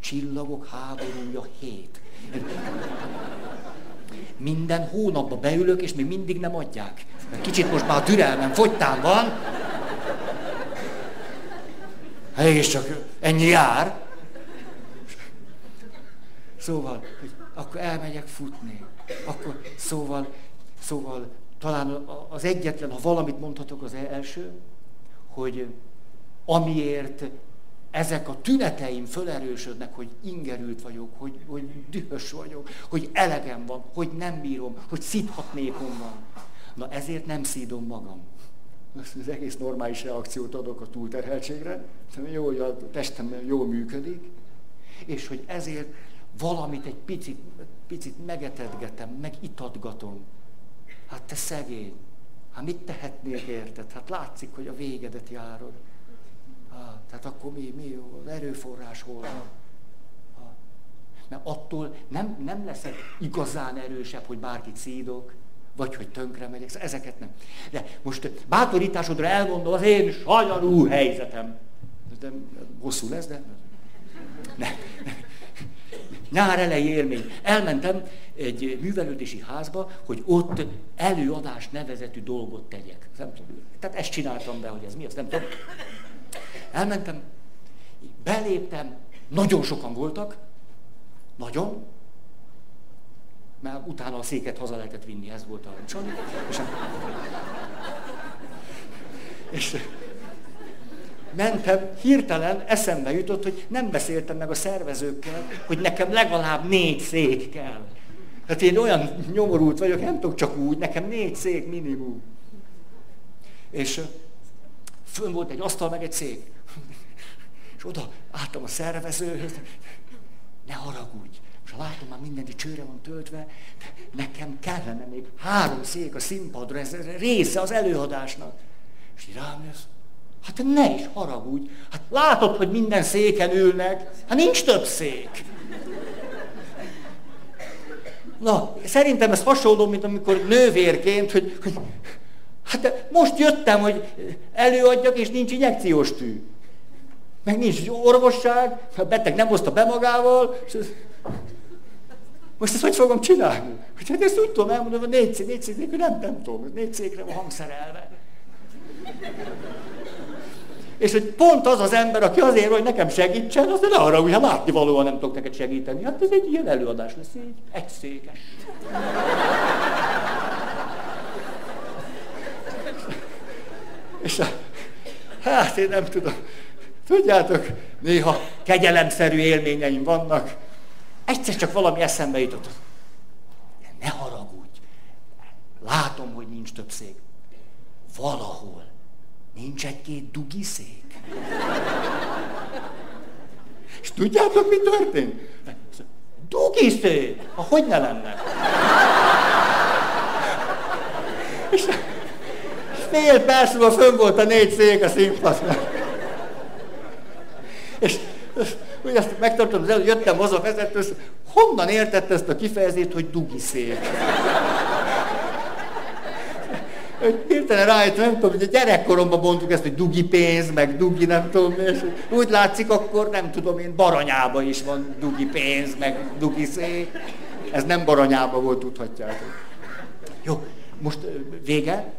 Csillagok háborúja hét. Minden hónapban beülök, és még mindig nem adják. Kicsit most már türelmem fogytán van. Hát és csak ennyi jár. Szóval, hogy akkor elmegyek futni. Akkor szóval, szóval talán az egyetlen, ha valamit mondhatok az első, hogy amiért ezek a tüneteim fölerősödnek, hogy ingerült vagyok, hogy, hogy dühös vagyok, hogy elegem van, hogy nem bírom, hogy szíthatnékom van. Na ezért nem szídom magam. Az egész normális reakciót adok a túlterheltségre, jó, hogy a testem jól működik, és hogy ezért valamit egy picit, picit megetedgetem, megitatgatom. Hát te szegény, hát mit tehetnék érted? Hát látszik, hogy a végedet járod. Tehát akkor mi, mi az erőforrás hol van? Mert attól nem, nem leszek igazán erősebb, hogy bárkit szídok, vagy hogy tönkre megyek, szóval ezeket nem. De most bátorításodra elmondom az én sajnáló helyzetem. De hosszú lesz, de... Ne. Nyár elejé élmény. Elmentem egy művelődési házba, hogy ott előadás nevezetű dolgot tegyek. Nem tudom. Tehát ezt csináltam be, hogy ez mi, azt nem tudom. Elmentem, beléptem, nagyon sokan voltak, nagyon, mert utána a széket haza lehetett vinni, ez volt a csony. És, és mentem, hirtelen eszembe jutott, hogy nem beszéltem meg a szervezőkkel, hogy nekem legalább négy szék kell. Hát én olyan nyomorult vagyok, nem tudok csak úgy, nekem négy szék minimum. És fönn volt egy asztal, meg egy szék. És oda álltam a szervezőhöz, ne haragudj, most látom, már minden csőre van töltve, de nekem kellene még három szék a színpadra, ez része az előadásnak. És így rám jössz, hát ne is haragudj, hát látod, hogy minden széken ülnek, hát nincs több szék. Na, szerintem ez hasonló, mint amikor nővérként, hogy, hogy hát most jöttem, hogy előadjak, és nincs injekciós tű. Meg nincs orvosság, a beteg nem hozta be magával. És ez... Most ezt hogy fogom csinálni? Hogy hát ezt úgy tudom elmondani, hogy négy szék, négy szék nélkül nem, nem tudom, négy székre van hangszerelve. És hogy pont az az ember, aki azért, hogy nekem segítsen, az ne arra, hogy hát látni valóan nem tudok neked segíteni. Hát ez egy ilyen előadás lesz, így egy székes. És a, hát én nem tudom. Tudjátok, néha kegyelemszerű élményeim vannak. Egyszer csak valami eszembe jutott. Ne haragudj. Látom, hogy nincs több szék. Valahol nincs egy-két dugiszék. És tudjátok, mi történt? Dugiszék! Hogy ne lenne? És fél perc múlva fönn volt a négy szék a színpadon. És úgy azt megtartom, hogy jöttem haza vezető, honnan értette ezt a kifejezést, hogy dugiszék? hirtelen rájött, nem tudom, hogy a gyerekkoromban mondtuk ezt, hogy dugi pénz, meg dugi nem tudom, és úgy látszik, akkor nem tudom én, baranyába is van dugi pénz, meg dugi szék. Ez nem baranyába volt, tudhatjátok. Jó, most vége.